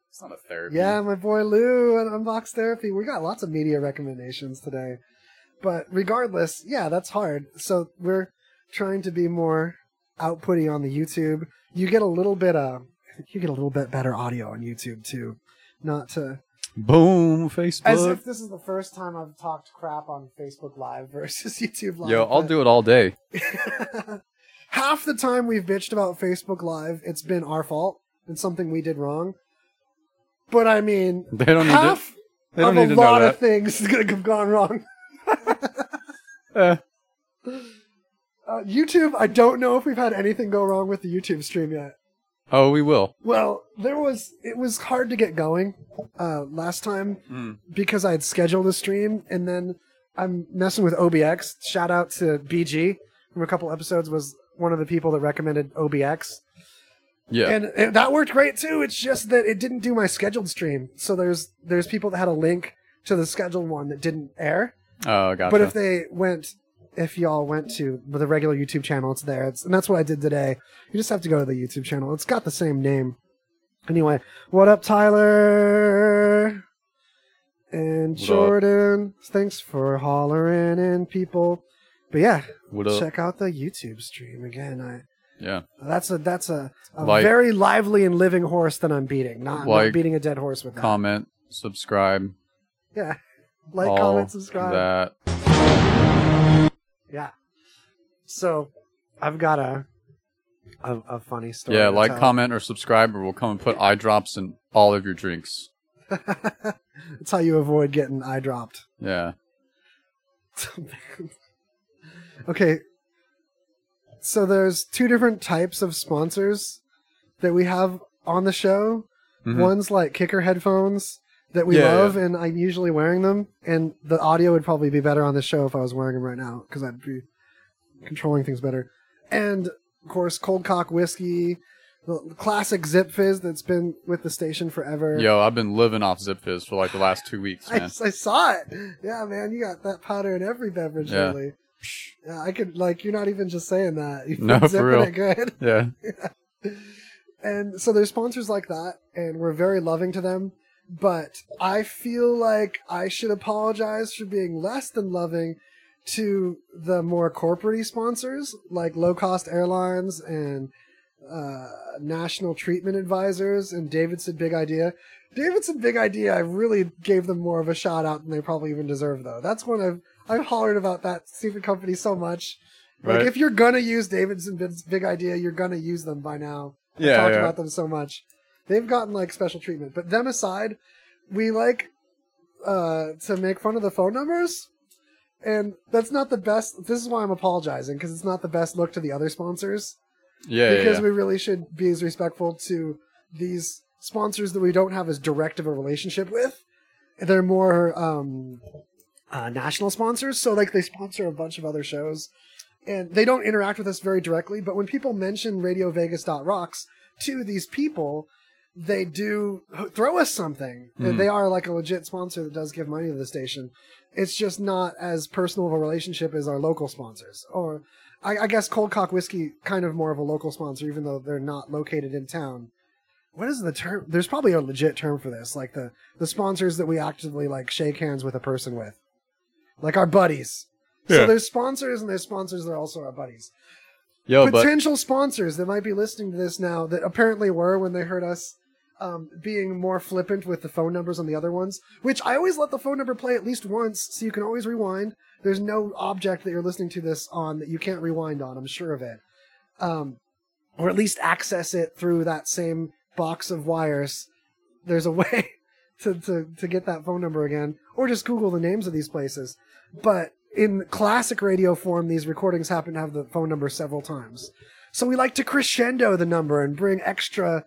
It's not a therapy. Yeah, my boy Lou and Unbox Therapy. We got lots of media recommendations today. But regardless, yeah, that's hard. So we're trying to be more outputty on the YouTube. You get a little bit you get a little bit better audio on YouTube too. Not to Boom, Facebook. as if this is the first time I've talked crap on Facebook Live versus *laughs* YouTube Live. Yo, I'll do it all day. *laughs* Half the time we've bitched about Facebook Live, it's been our fault and something we did wrong. But I mean, *laughs* They don't need to. half They don't of need a to know lot of things is going to have gone wrong. Eh, Uh, YouTube, I don't know if we've had anything go wrong with the YouTube stream yet. Oh, we will. Well, there was it was hard to get going uh, last time Mm. because I had scheduled a stream and then I'm messing with OBS. Shout out to BG from a couple episodes was one of the people that recommended OBS. Yeah. And it, that worked great too. It's just that it didn't do my scheduled stream. So there's there's people that had a link to the scheduled one that didn't air. oh, gotcha. But if they went, if y'all went to the regular YouTube channel, it's there. It's, and that's what I did today. You just have to go to the YouTube channel. It's got the same name. Anyway, what up, Tyler? And? Jordan. Thanks for hollering in, people. But yeah, what up? check out the YouTube stream again. I Yeah. that's a that's a, a Like- very lively and living horse that I'm beating. Not, not beating a dead horse with that. Comment, subscribe, yeah, *laughs* like, all comment, subscribe. that. Yeah. So, I've got a a, a funny story. Yeah, to like, tell. comment, or subscribe, or we'll come and put eye drops in all of your drinks. *laughs* That's how you avoid getting eye dropped. Yeah. *laughs* okay. So there's two different types of sponsors that we have on the show. Mhm. One's like kicker headphones that we Yeah, love, and I'm usually wearing them. And the audio would probably be better on this show if I was wearing them right now because I'd be controlling things better. And of course, Cold Cock whiskey, the classic Zip Fizz that's been with the station forever. Yo, I've been living off Zip Fizz for like the last two weeks, *laughs* I, man. I saw it. Yeah, man, you got that powder in every beverage, Yeah. really. Yeah, I could like. You're not even just saying that. *laughs* You've No, for real. it good. Yeah. *laughs* And so there's sponsors like that, and we're very loving to them. But I feel like I should apologize for being less than loving to the more corporate sponsors like low cost airlines and uh, national treatment advisors and Davidson Big Idea. Davidson Big Idea, I really gave them more of a shout out than they probably even deserve, though. That's when I've I've hollered about that stupid company so much. Like if you're gonna use Davidson Big- Big Idea, you're gonna use them by now. I've Yeah, talked yeah. about them so much. They've gotten like special treatment. But them aside, we like uh to make fun of the phone numbers. And that's not the best. This is why I'm apologizing because it's not the best look to the other sponsors. Yeah, yeah, because yeah. we really should be as respectful to these sponsors that we don't have as direct of a relationship with. They're more um, uh, national sponsors, so like they sponsor a bunch of other shows, and they don't interact with us very directly. But when people mention Radio Vegas Rocks to these people, they do throw us something. Mhm. They are like a legit sponsor that does give money to the station. It's just not as personal of a relationship as our local sponsors. Or I, I guess Cold Cock Whiskey kind of more of a local sponsor, even though they're not located in town. What is the term? There's probably a legit term for this, like the the sponsors that we actively like shake hands with a person with, like our buddies. So there's sponsors and there's sponsors that are also our buddies. Yo, but Potential sponsors that might be listening to this now that apparently were when they heard us um, being more flippant with the phone numbers on the other ones, which I always let the phone number play at least once so you can always rewind. There's no object that you're listening to this on that you can't rewind on, I'm sure of it. Um, or at least access it through that same box of wires. There's a *laughs* way to, to, to get that phone number again, or just Google the names of these places. But in classic radio form, these recordings happen to have the phone number several times. So we like to crescendo the number and bring extra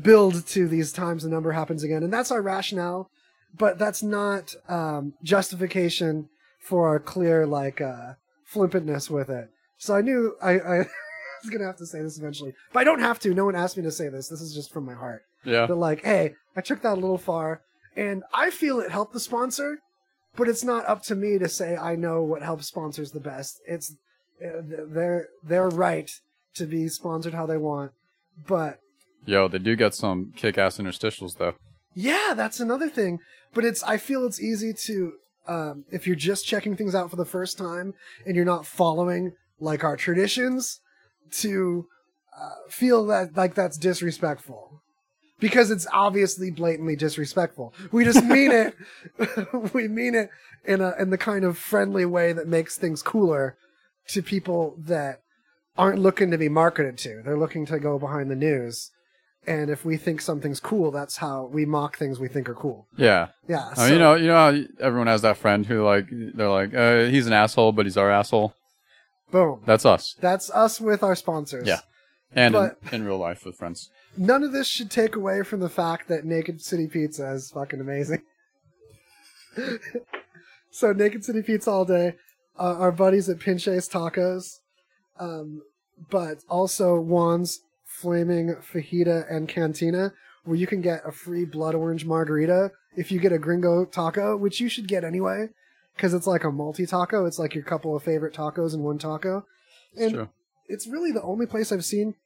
build to these times the number happens again. And that's our rationale, but that's not um, justification for our clear, like, uh, flippantness with it. So I knew I, I *laughs* was going to have to say this eventually. But I don't have to. No one asked me to say this. This is just from my heart. yeah, But, like, hey, I took that a little far. And I feel it helped the sponsor, but it's not up to me to say I know what helps sponsors the best. It's uh, they're they're right to be sponsored how they want, but Yo, they do get some kick-ass interstitials though. yeah, that's another thing. But it's I feel it's easy to um, if you're just checking things out for the first time and you're not following like our traditions to uh, feel that like that's disrespectful because it's obviously blatantly disrespectful. We just *laughs* mean it. *laughs* we mean it in a in the kind of friendly way that makes things cooler to people that aren't looking to be marketed to. They're looking to go behind the news. And if we think something's cool, that's how we mock things we think are cool. Yeah. Yeah. I mean, you know, you know how everyone has that friend who like they're like, uh, he's an asshole, but he's our asshole. boom. That's us. That's us with our sponsors. Yeah. And But- in, in real life with friends. None of this should take away from the fact that Naked City Pizza is fucking amazing. *laughs* so Naked City Pizza all day. Uh, our buddies at Pinche's Tacos, um, but also Juan's Flaming Fajita and Cantina, where you can get a free blood orange margarita if you get a Gringo taco, which you should get anyway, because it's like a multi taco. It's like your couple of favorite tacos in one taco. And it's really the only place I've seen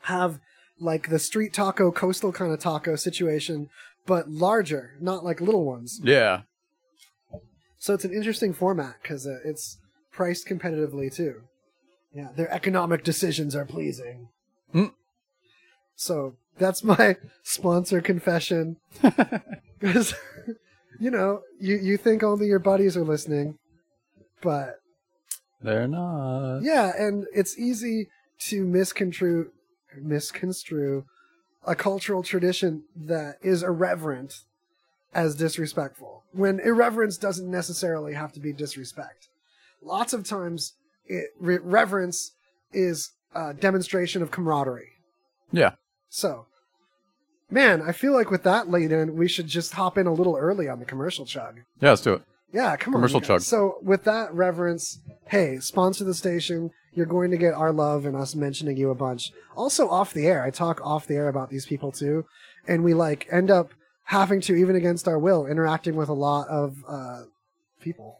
have like the street taco, coastal kind of taco situation, but larger, not like little ones. Yeah. So it's an interesting format because uh, it's priced competitively too. Yeah, their economic decisions are pleasing. Hmm. So that's my *laughs* sponsor confession. *laughs* Because *laughs* you know, you you think only your buddies are listening, but They're not. yeah, and it's easy to misconstrue misconstrue a cultural tradition that is irreverent as disrespectful when irreverence doesn't necessarily have to be disrespect. Lots of times, it, re- reverence is a demonstration of camaraderie. Yeah. So, man, I feel like with that laid in, we should just hop in a little early on the commercial chug. Yeah, let's do it. Yeah, come Commercial on. guys. chug. So with that reverence, hey, sponsor the station. You're going to get our love and us mentioning you a bunch. Also off the air, I talk off the air about these people too, and we like end up having to, even against our will, interacting with a lot of uh, people.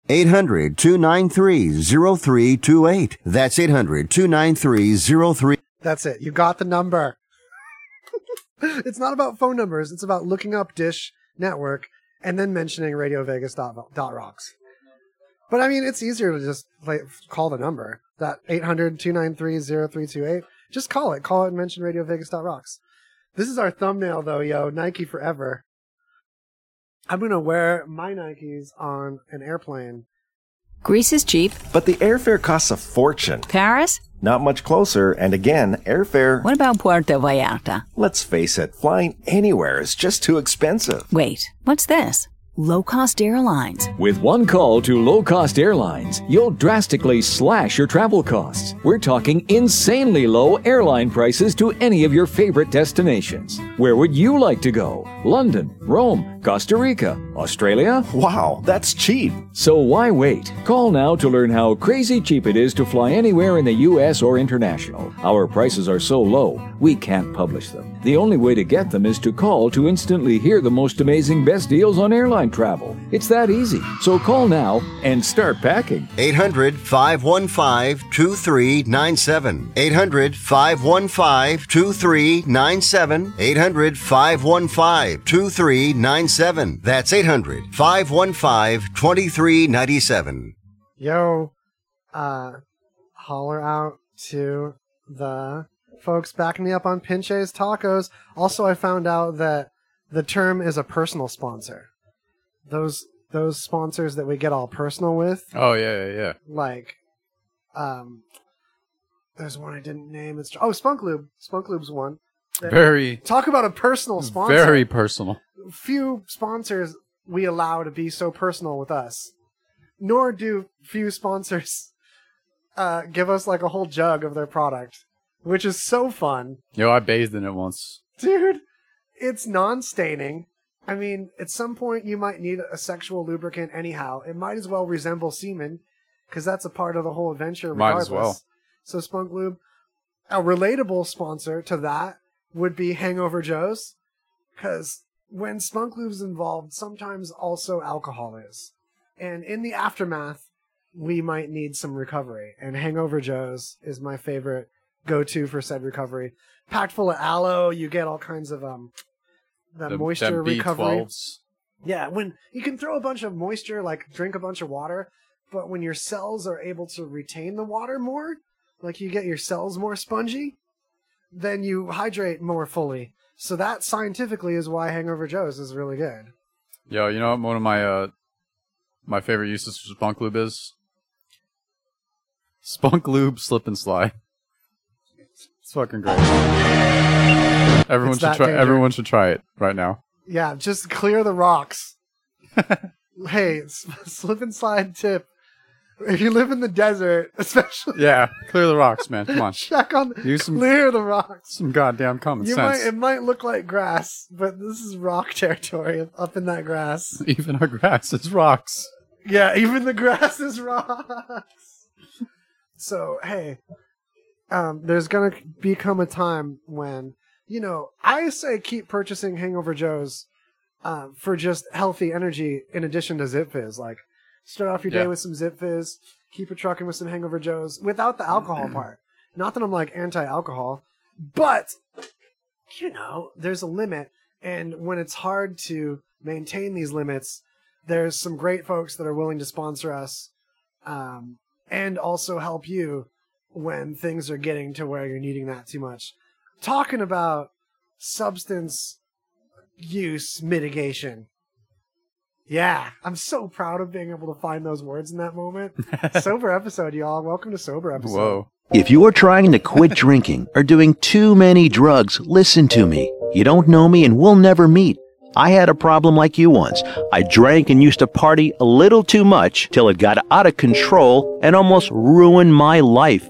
800 293 0328. That's 800 293 0328. That's it. You got the number. *laughs* it's not about phone numbers. It's about looking up Dish Network and then mentioning Radio Vegas dot, dot rocks. But I mean, it's easier to just like, call the number that 800 293 0328. Just call it. Call it and mention Radio Vegas dot rocks. This is our thumbnail though, yo. Nike forever. I'm gonna wear my Nikes on an airplane. Greece is cheap. But the airfare costs a fortune. Paris? Not much closer, and again, airfare, What about Puerto Vallarta? let's face it, flying anywhere is just too expensive. Wait, what's this? Low cost airlines. With one call to low cost airlines, you'll drastically slash your travel costs. We're talking insanely low airline prices to any of your favorite destinations. Where would you like to go? London, Rome, Costa Rica, Australia? Wow, that's cheap. So why wait? Call now to learn how crazy cheap it is to fly anywhere in the US or international. Our prices are so low, we can't publish them. The only way to get them is to call to instantly hear the most amazing best deals on airline travel. It's that easy. So call now and start packing. 800 515 2397. 800 515 2397. 800 515 2397. That's 800 515 2397. Yo, uh, holler out to the folks backing me up on Pinche's Tacos. Also, I found out that the term is a personal sponsor. Those those sponsors that we get all personal with, Oh yeah, yeah, yeah. like, um, there's one I didn't name. It's oh Spunk Lube. Spunk Lube's one. Very, Talk about a personal sponsor. very personal. few sponsors we allow to be so personal with us. Nor do few sponsors uh, give us like a whole jug of their product, which is so fun. Yo, I bathed in it once. Dude, it's non staining. I mean, at some point you might need a sexual lubricant anyhow. It might as well resemble semen, because that's a part of the whole adventure Might as well. So Spunk Lube, a relatable sponsor to that would be Hangover Joe's, because when Spunk Lube's involved, sometimes also alcohol is. And in the aftermath, we might need some recovery. And Hangover Joe's is my favorite go-to for said recovery. Packed full of aloe, you get all kinds of um that The- moisture them recovery. B12s. Yeah, when you can throw a bunch of moisture, like drink a bunch of water, but when your cells are able to retain the water more, like you get your cells more spongy, then you hydrate more fully. So that scientifically is why Hangover Joe's is really good. Yo, you know what one of my uh my favorite uses for Spunk Lube is? Spunk Lube Slip and Slide. It's fucking great. Everyone It's should that try. danger. Everyone should try it right now. Yeah, just clear the rocks. *laughs* hey, s- slip and slide tip. If you live in the desert, especially Yeah, clear the rocks, man. Come on, *laughs* check on Use some- clear the rocks. some goddamn common You might sense. it might look like grass, but this is rock *laughs* territory up in that grass. Even our grass is rocks. Yeah, even the grass is rocks. So hey, um, there's gonna become a time when you know I say keep purchasing Hangover Joes uh, for just healthy energy in addition to Zip Fizz. Like start off your day Yeah. with some Zip Fizz, keep it trucking with some Hangover Joes without the alcohol *clears throat* part. Not that I'm like anti-alcohol, but you know there's a limit, and when it's hard to maintain these limits, there's some great folks that are willing to sponsor us um, and also help you when things are getting to where you're needing that too much. Talking about substance use mitigation. Yeah, I'm so proud of being able to find those words in that moment. *laughs* sober episode, y'all. Welcome to Sober episode. Whoa. If you are trying to quit *laughs* drinking or doing too many drugs, listen to me. You don't know me and we'll never meet. I had a problem like you once. I drank and used to party a little too much till it got out of control and almost ruined my life.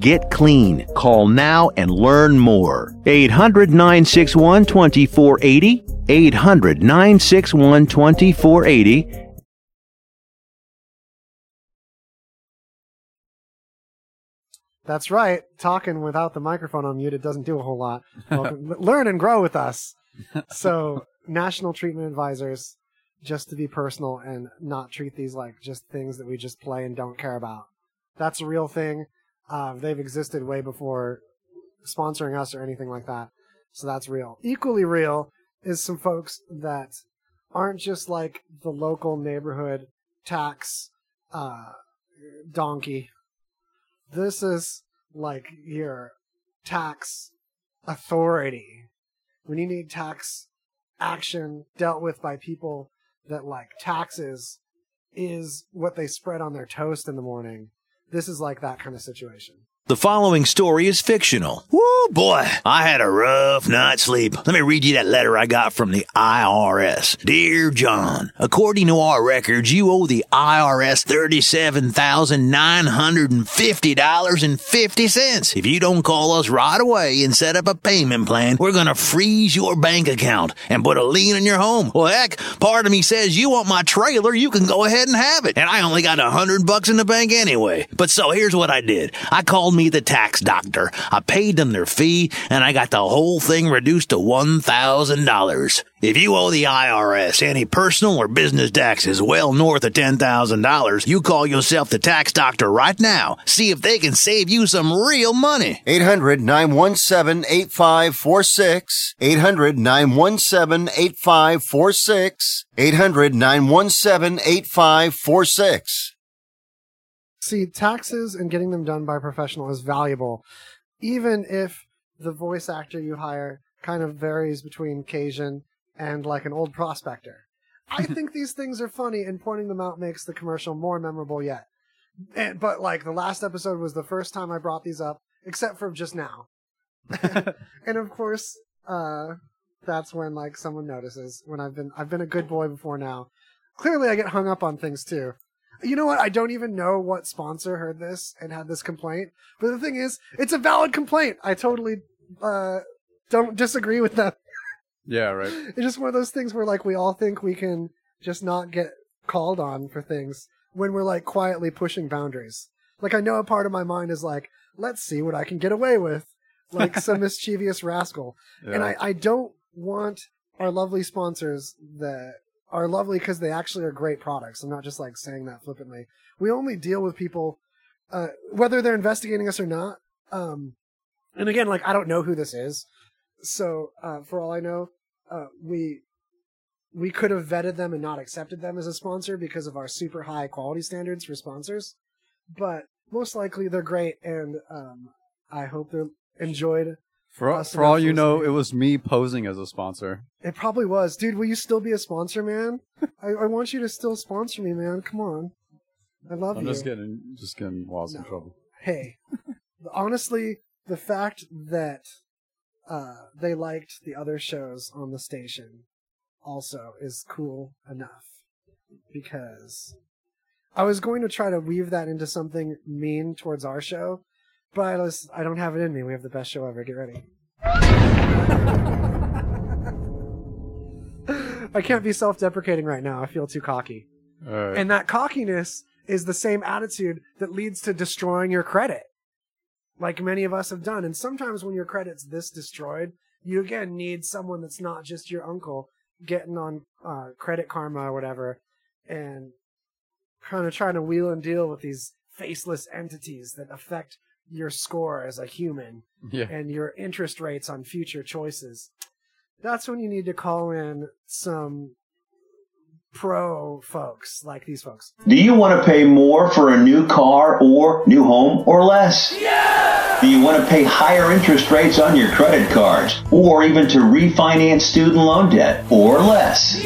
Get clean. Call now and learn more. 800 961 2480. 800 961 2480. That's right. Talking without the microphone on mute, it doesn't do a whole lot. Welcome, *laughs* learn and grow with us. So, national treatment advisors, just to be personal and not treat these like just things that we just play and don't care about. That's a real thing. Uh, they've existed way before sponsoring us or anything like that. So that's real. Equally real is some folks that aren't just like the local neighborhood tax uh, donkey this is like your tax authority. When you need tax action dealt with by people that like taxes is what they spread on their toast in the morning. This is like that kind of situation. The following story is fictional. Woo, boy, I had a rough night's sleep. Let me read you that letter I got from the IRS. Dear John, according to our records, you owe the IRS $37,950.50. If you don't call us right away and set up a payment plan, we're gonna freeze your bank account and put a lien on your home. Well, heck, part of me says you want my trailer, you can go ahead and have it. And I only got a hundred bucks in the bank anyway. But so here's what I did. I called me the tax doctor. I paid them their fee and I got the whole thing reduced to $1,000. If you owe the IRS any personal or business taxes well north of $10,000, you call yourself the tax doctor right now. See if they can save you some real money. 800 917 8546. 800 917 8546. 800 917 8546. See, taxes and getting them done by a professional is valuable, even if the voice actor you hire kind of varies between Cajun and like an old prospector. I *laughs* think these things are funny, and pointing them out makes the commercial more memorable yet. And, but like the last episode was the first time I brought these up, except for just now. *laughs* and of course, uh, that's when like someone notices when I've been I've been a good boy before now. Clearly, I get hung up on things too. You know what? I don't even know what sponsor heard this and had this complaint. But the thing is, it's a valid complaint. I totally uh, don't disagree with that. Yeah, right. *laughs* It's just one of those things where like we all think we can just not get called on for things when we're like quietly pushing boundaries. Like I know a part of my mind is like, let's see what I can get away with, like some *laughs* mischievous rascal. And I, I don't want our lovely sponsors that are lovely because they actually are great products. I'm not just like saying that flippantly. We only deal with people, uh, whether they're investigating us or not. Um, and again, like I don't know who this is, so uh, for all I know, uh, we we could have vetted them and not accepted them as a sponsor because of our super high quality standards for sponsors. But most likely they're great, and um, I hope they're enjoyed. For, us for all you know, it was me posing as a sponsor. It probably was, dude. Will you still be a sponsor, man? *laughs* I, I want you to still sponsor me, man. Come on, I love you. I'm you. just getting just getting lost in No. trouble. hey, *laughs* honestly, the fact that uh, they liked the other shows on the station also is cool enough because I was going to try to weave that into something mean towards our show, but I, don't have it in me. We have the best show ever. Get ready. *laughs* I can't be self-deprecating right now. I feel too cocky. All right. And that cockiness is the same attitude that leads to destroying your credit, like many of us have done. And sometimes when your credit's this destroyed, you again need someone that's not just your uncle getting on uh, credit karma or whatever and kind of trying to wheel and deal with these faceless entities that affect your score as a human yeah. and your interest rates on future choices. That's when you need to call in some pro folks like these folks. Do you want to pay more for a new car or new home or less? Yeah! Do you want to pay higher interest rates on your credit cards or even to refinance student loan debt or less?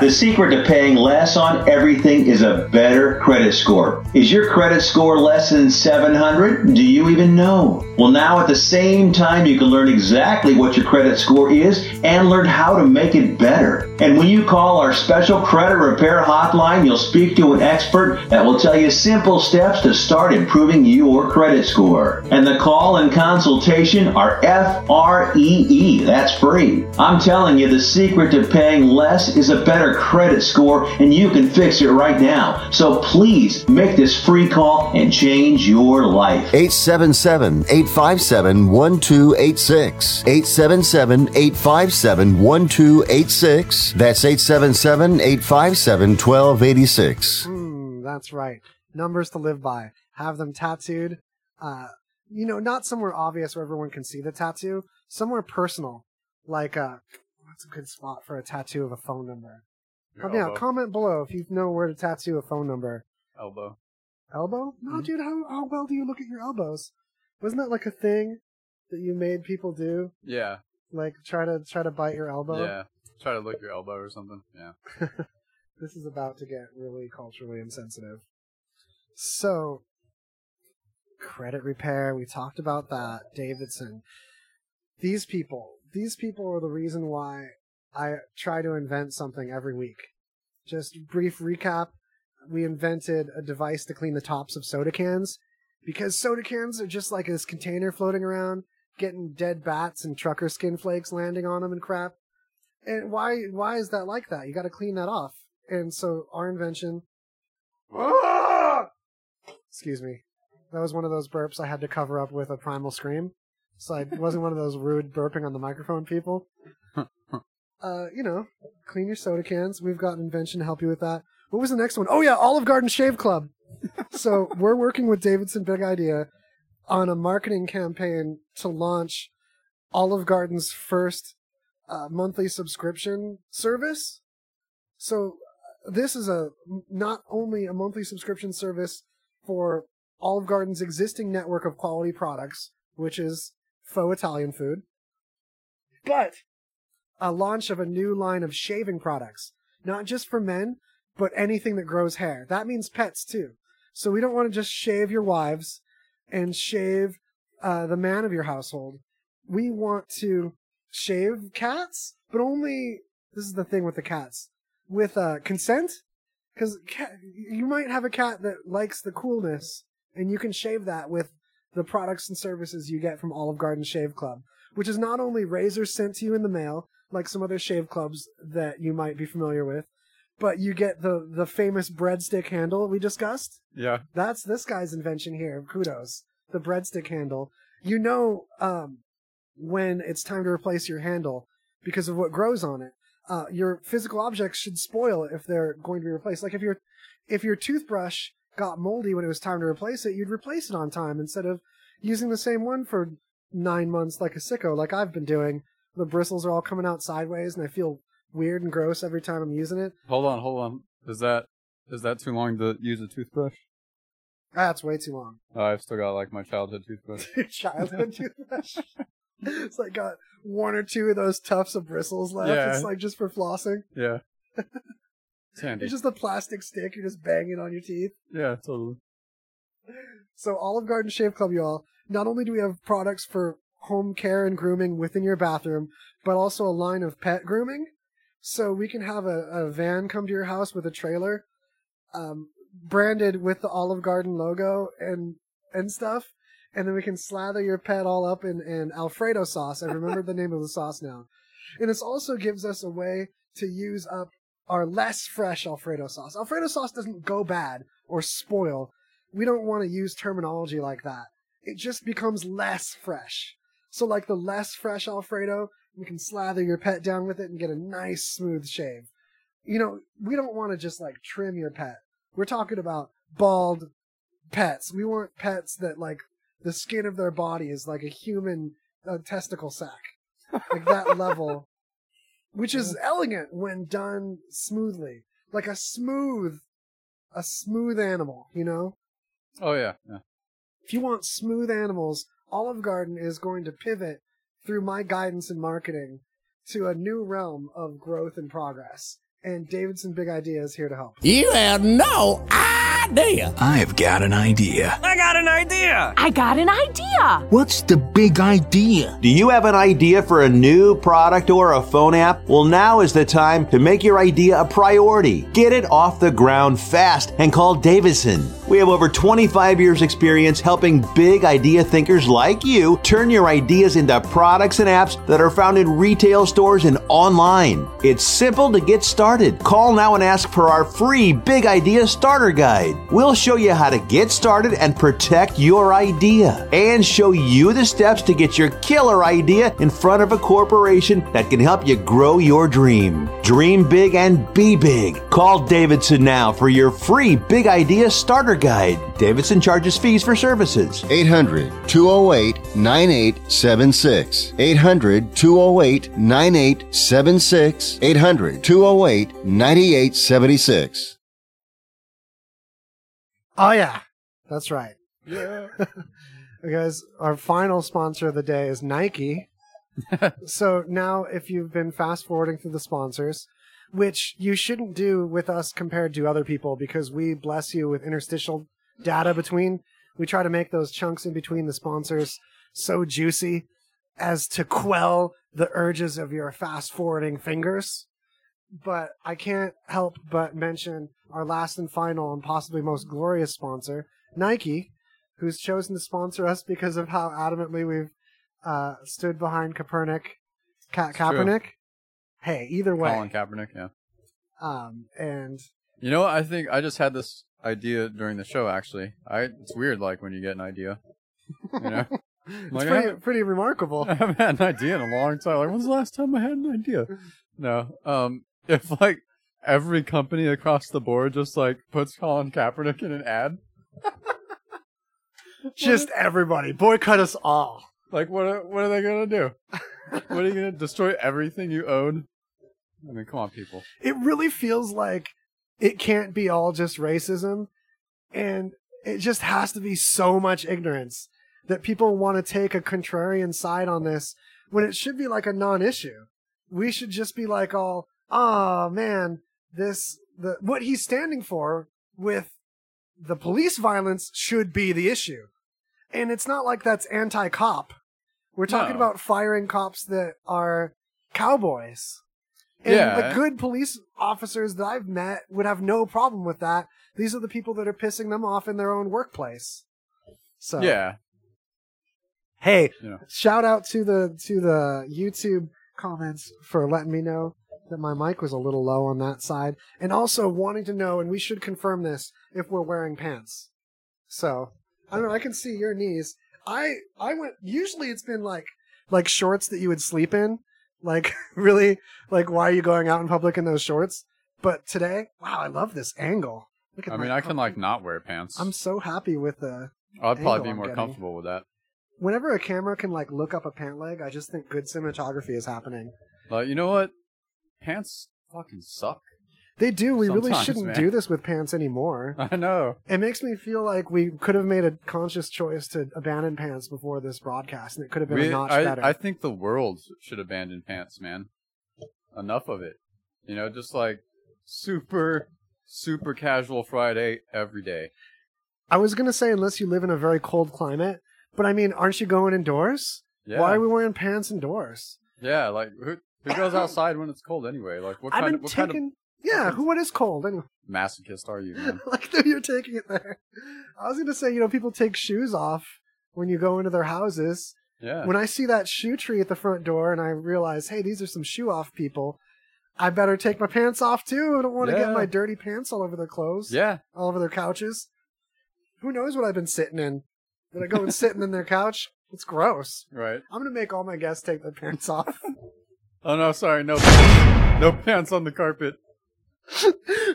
The secret to paying less on everything is a better credit score. Is your credit score less than 700? Do you even know? Well, now at the same time, you can learn exactly what your credit score is and learn how to make it better. And when you call our special credit repair hotline, you'll speak to an expert that will tell you simple steps to start improving your credit score. And the call and consultation are F-R-E-E. That's free. I'm telling you, the secret to paying less is a better credit score, and you can fix it right now. So please make this free call and change your life. 877 857 1286. 877 857 1286. That's 877 857 1286. Hmm, that's right. Numbers to live by. Have them tattooed. Uh, you know, not somewhere obvious where everyone can see the tattoo. Somewhere personal, like uh, what's a good spot for a tattoo of a phone number? Help me out. Comment below if you know where to tattoo a phone number. elbow. Elbow? No, Mm-hmm. dude. How how well do you look at your elbows? Wasn't that like a thing that you made people do? Yeah. Like try to try to bite your elbow. Yeah. Try to lick your elbow or something. Yeah. *laughs* this is about to get really culturally insensitive. So, credit repair. We talked about that. Davidson. These people, these people are the reason why I try to invent something every week. Just brief recap. We invented a device to clean the tops of soda cans because soda cans are just like this container floating around, getting dead bats and trucker skin flakes landing on them and crap. And why why is that like that? You got to clean that off. And so our invention. *laughs* Excuse me. That was one of those burps I had to cover up with a primal scream. So I wasn't one of those rude burping on the microphone people. Uh, you know, clean your soda cans. We've got an invention to help you with that. What was the next one? Oh yeah, Olive Garden Shave Club. *laughs* so we're working with Davidson Big Idea on a marketing campaign to launch Olive Garden's first uh, monthly subscription service. So this is a not only a monthly subscription service for Olive Garden's existing network of quality products, which is faux Italian food, but a launch of a new line of shaving products, not just for men, but anything that grows hair. That means pets too. So we don't want to just shave your wives and shave uh, the man of your household. We want to shave cats, but only this is the thing with the cats with uh, consent. Because you might have a cat that likes the coolness, and you can shave that with the products and services you get from Olive Garden Shave Club, which is not only razors sent to you in the mail, like some other shave clubs that you might be familiar with, but you get the the famous breadstick handle we discussed. Yeah. That's this guy's invention here. Kudos. The breadstick handle. You know um, when it's time to replace your handle because of what grows on it. Uh, your physical objects should spoil if they're going to be replaced. Like if your if your toothbrush got moldy when it was time to replace it, you'd replace it on time instead of using the same one for nine months like a sicko, like I've been doing. The bristles are all coming out sideways, and I feel weird and gross every time I'm using it. Hold on, hold on. Is that is that too long to use a toothbrush? That's way too long. Oh, I've still got like my childhood toothbrush. *laughs* childhood toothbrush. it's like got one or two of those tufts of bristles left. Yeah. It's like just for flossing. Yeah. *laughs* It's handy. It's just a plastic stick. You're just banging on your teeth. Yeah, totally. So Olive Garden Shave Club, y'all. Not only do we have products for home care and grooming within your bathroom, but also a line of pet grooming. So we can have a, a van come to your house with a trailer, um, branded with the Olive Garden logo and and stuff, and then we can slather your pet all up in, in Alfredo sauce. I remember the name of the sauce now. And this also gives us a way to use up our less fresh Alfredo sauce. Alfredo sauce doesn't go bad or spoil. We don't want to use terminology like that. It just becomes less fresh. So like the less fresh Alfredo, you can slather your pet down with it and get a nice smooth shave. You know, we don't want to just like trim your pet. We're talking about bald pets. We want pets that like the skin of their body is like a human uh, testicle sack. Like that *laughs* level which is elegant when done smoothly, like a smooth, a smooth animal. You know, Oh yeah, yeah. if you want smooth animals, Olive Garden is going to pivot through my guidance and marketing to a new realm of growth and progress. And Davidson Big Idea is here to help. You have no idea. I've got an idea. I got an idea. I got an idea. What's the big idea? Do you have an idea for a new product or a phone app? Well, now is the time to make your idea a priority. Get it off the ground fast and call Davison. We have over 25 years experience helping big idea thinkers like you turn your ideas into products and apps that are found in retail stores and online. It's simple to get started. Call now and ask for our free big idea starter guide. We'll show you how to get started and protect your idea and show you the steps to get your killer idea in front of a corporation that can help you grow your dream. Dream big and be big. Call Davison now for your free big idea starter guide. Davison charges fees for services. 800 208 9876. 800 208 9876. 800 208 9876. Oh yeah, that's right. Yeah. *laughs* because our final sponsor of the day is Nike. *laughs* so now, if you've been fast forwarding through the sponsors, which you shouldn't do with us compared to other people because we bless you with interstitial data between, we try to make those chunks in between the sponsors so juicy as to quell the urges of your fast forwarding fingers. But I can't help but mention our last and final and possibly most glorious sponsor, Nike, who's chosen to sponsor us because of how adamantly we've uh, stood behind Copernic, Ka- true. Kaepernick. Hey, either way, Colin Kaepernick, yeah. um, and You know what? I think I just had this idea during the show. Actually, I it's weird like when you get an idea. You know, *laughs* it's Like, pretty, pretty remarkable. I haven't had an idea in a long time. Like, when's the last time I had an idea? No. Um, if like every company across the board just like puts Colin Kaepernick in an ad, *laughs* Just everybody boycott us all. like what? Are, what are they gonna do? what are you gonna destroy everything you own? I mean, come on, people. It really feels like it can't be all just racism, and it just has to be so much ignorance that people want to take a contrarian side on this when it should be like a non-issue. We should just be like all, oh man, this the what he's standing for with the police violence should be the issue. And it's not like that's anti-cop. We're talking No. about firing cops that are cowboys. And Yeah. the good police officers that I've met would have no problem with that. These are the people that are pissing them off in their own workplace. So Yeah. Hey, Yeah. shout out to the to the YouTube comments for letting me know that my mic was a little low on that side, and also wanting to know, and we should confirm this if we're wearing pants. So I don't know. I can see your knees. I I went. Usually it's been like like shorts that you would sleep in. Like *laughs* really, like why are you going out in public in those shorts? But today, wow, I love this angle. Look at I mean, I can like not wear pants. I'm so happy with the I'd probably be more comfortable with that. whenever a camera can like look up a pant leg, I just think good cinematography is happening. Like, you know what? Pants fucking suck. They do. We really Sometimes, shouldn't man. do this with pants anymore. *laughs* I know. It makes me feel like we could have made a conscious choice to abandon pants before this broadcast, and it could have been We- a notch I, better. I think the world should abandon pants, man. Enough of it. You know, just like super, super casual Friday every day. I was gonna say unless you live in a very cold climate, but I mean, aren't you going indoors? Yeah. Why are we wearing pants indoors? Yeah, like who who goes outside when it's cold anyway? Like what I've kind been of what kind of. Yeah, who? What is cold anyway? masochist are you, *laughs* man? like you're taking it there. I was gonna say, you know, people take shoes off when you go into their houses. Yeah. When I see that shoe tree at the front door and I realize, hey, these are some shoe off people, I better take my pants off too. I don't want to Yeah. get my dirty pants all over their clothes, yeah. all over their couches. Who knows what I've been sitting in? Did I go and sitting in their couch? It's gross. *laughs* Right. I'm gonna make all my guests take their pants off. Oh no, sorry, no pants. no pants on the carpet. *laughs*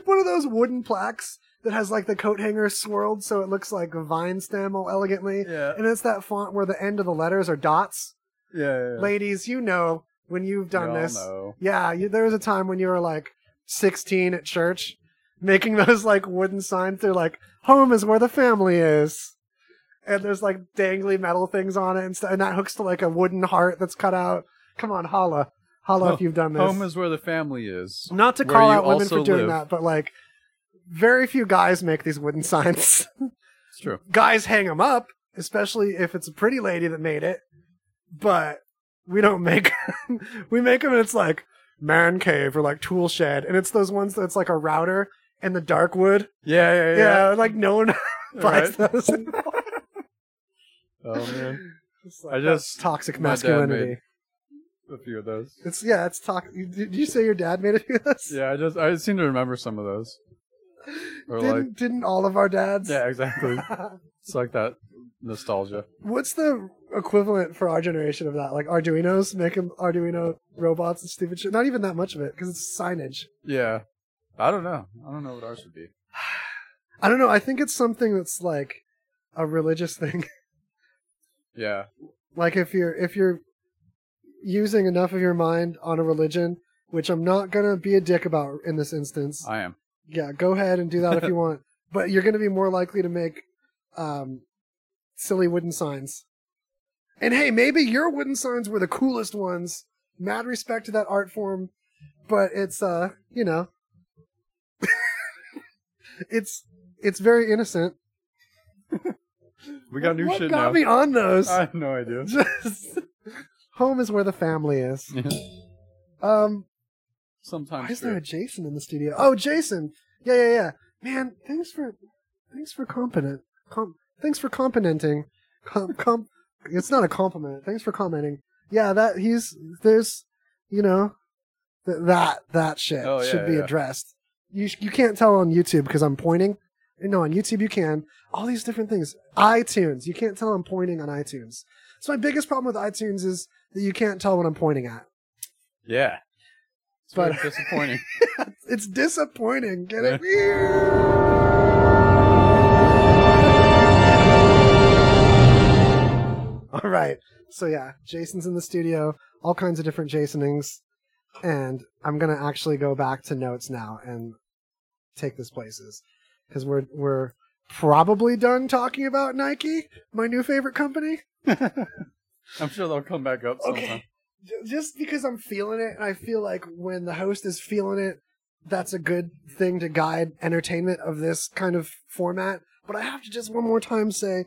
One of those wooden plaques that has like the coat hanger swirled so it looks like a vine stem all elegantly. Yeah. And it's that font where the end of the letters are dots. Yeah. yeah, yeah. Ladies, you know when you've done this. know. Yeah, you, there was a time when you were like 16 at church making *laughs* those like wooden signs. They're like, home is where the family is. And there's like dangly metal things on it and stuff. And that hooks to like a wooden heart that's cut out. Come on, holla. Holla if you've done this. Home is where the family is. Not to call out women for doing live. that, but like very few guys make these wooden signs. It's true. *laughs* guys hang them up, especially if it's a pretty lady that made it. But we don't make *laughs* we make them and it's like man cave or like tool shed and it's those ones that's like a router and the dark wood. Yeah, yeah, Yeah, yeah. like no one *laughs* buys Right. those. Oh man, like, I just toxic masculinity. A few of those. It's yeah, it's talk. Did you say your dad made a few of those? Yeah, I just I seem to remember some of those. Or Didn't, like, didn't all of our dads? yeah, exactly. *laughs* It's like that nostalgia. What's the equivalent for our generation of that? Like Arduinos, making Arduino robots and stupid shit. Not even that much of it because it's signage. Yeah, I don't know. I don't know what ours would be. *sighs* I don't know. I think it's something that's like a religious *laughs* thing. Yeah, like if you're if you're using enough of your mind on a religion, which I'm not gonna be a dick about in this instance. I am. yeah, go ahead and do that if you *laughs* want. But you're gonna be more likely to make um, silly wooden signs. And hey, maybe your wooden signs were the coolest ones. Mad respect to that art form, but it's uh, you know, *laughs* it's it's very innocent. *laughs* We got new what shit got now. me on those? I have no idea. Just home is where the family is. *laughs* Um, Sometimes. why is there a Jason in the studio? Oh, Jason. Yeah, yeah, yeah. Man, thanks for thanks for competent. Com- thanks for complimenting. Com- com- it's not a compliment. Thanks for commenting. Yeah, that he's there's you know th- that that shit Oh, yeah, should be yeah. addressed. You sh- you can't tell on YouTube because I'm pointing. No, on YouTube you can. All these different things. iTunes, you can't tell I'm pointing on iTunes. So my biggest problem with iTunes is you can't tell what I'm pointing at. Yeah. It's But- *laughs* disappointing. It's disappointing. Get it? All right. So yeah, Jason's in the studio, all kinds of different Jasonings, and I'm gonna actually go back to notes now and take this places because we're we're probably done talking about Nike, my new favorite company. *laughs* I'm sure they'll come back up sometime. Okay. Just because I'm feeling it, and I feel like when the host is feeling it, that's a good thing to guide entertainment of this kind of format. But I have to just one more time say,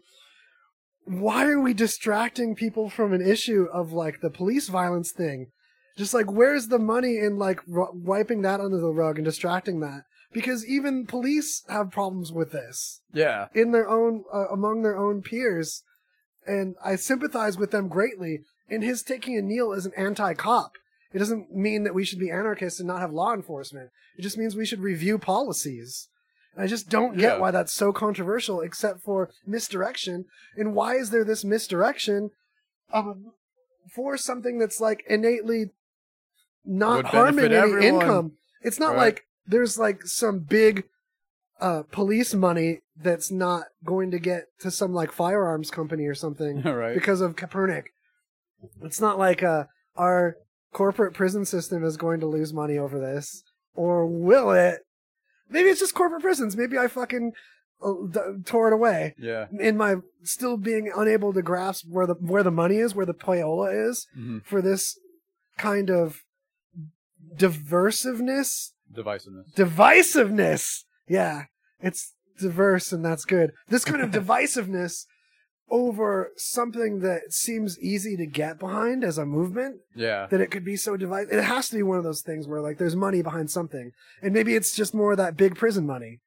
why are we distracting people from an issue of like the police violence thing? Just like, where's the money in like r- wiping that under the rug and distracting that? Because even police have problems with this Yeah. in their own uh, among their own peers and i sympathize with them greatly and his taking a kneel is an anti-cop it doesn't mean that we should be anarchists and not have law enforcement it just means we should review policies and i just don't get Yeah. why that's so controversial except for misdirection and why is there this misdirection um, for something that's like innately not harming benefit any everyone. income it's not Right. like there's like some big uh, police money that's not going to get to some like firearms company or something *laughs* right. because of Kaepernick. It's not like uh, our corporate prison system is going to lose money over this, or will it? Maybe it's just corporate prisons. Maybe I fucking uh, d- tore it away Yeah. in my still being unable to grasp where the where the money is, where the payola is hmm for this kind of diversiveness Divisiveness. divisiveness. Yeah, it's diverse and that's good. This kind of *laughs* divisiveness over something that seems easy to get behind as a movement Yeah. that it could be so divisive. It has to be one of those things where like there's money behind something, and maybe it's just more of that big prison money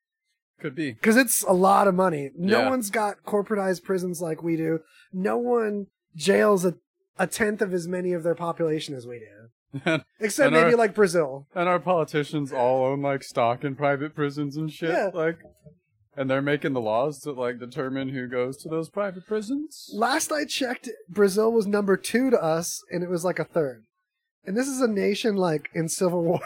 Could be. because it's a lot of money. No Yeah. one's got corporatized prisons like we do. No one jails a a tenth of as many of their population as we do, and *laughs* except And maybe our- like Brazil. And our politicians all own like stock in private prisons and shit. Yeah. Like, and they're making the laws to like determine who goes to those private prisons. Last I checked, Brazil was number two to us, and it was like a third. And this is a nation like in civil *laughs* war.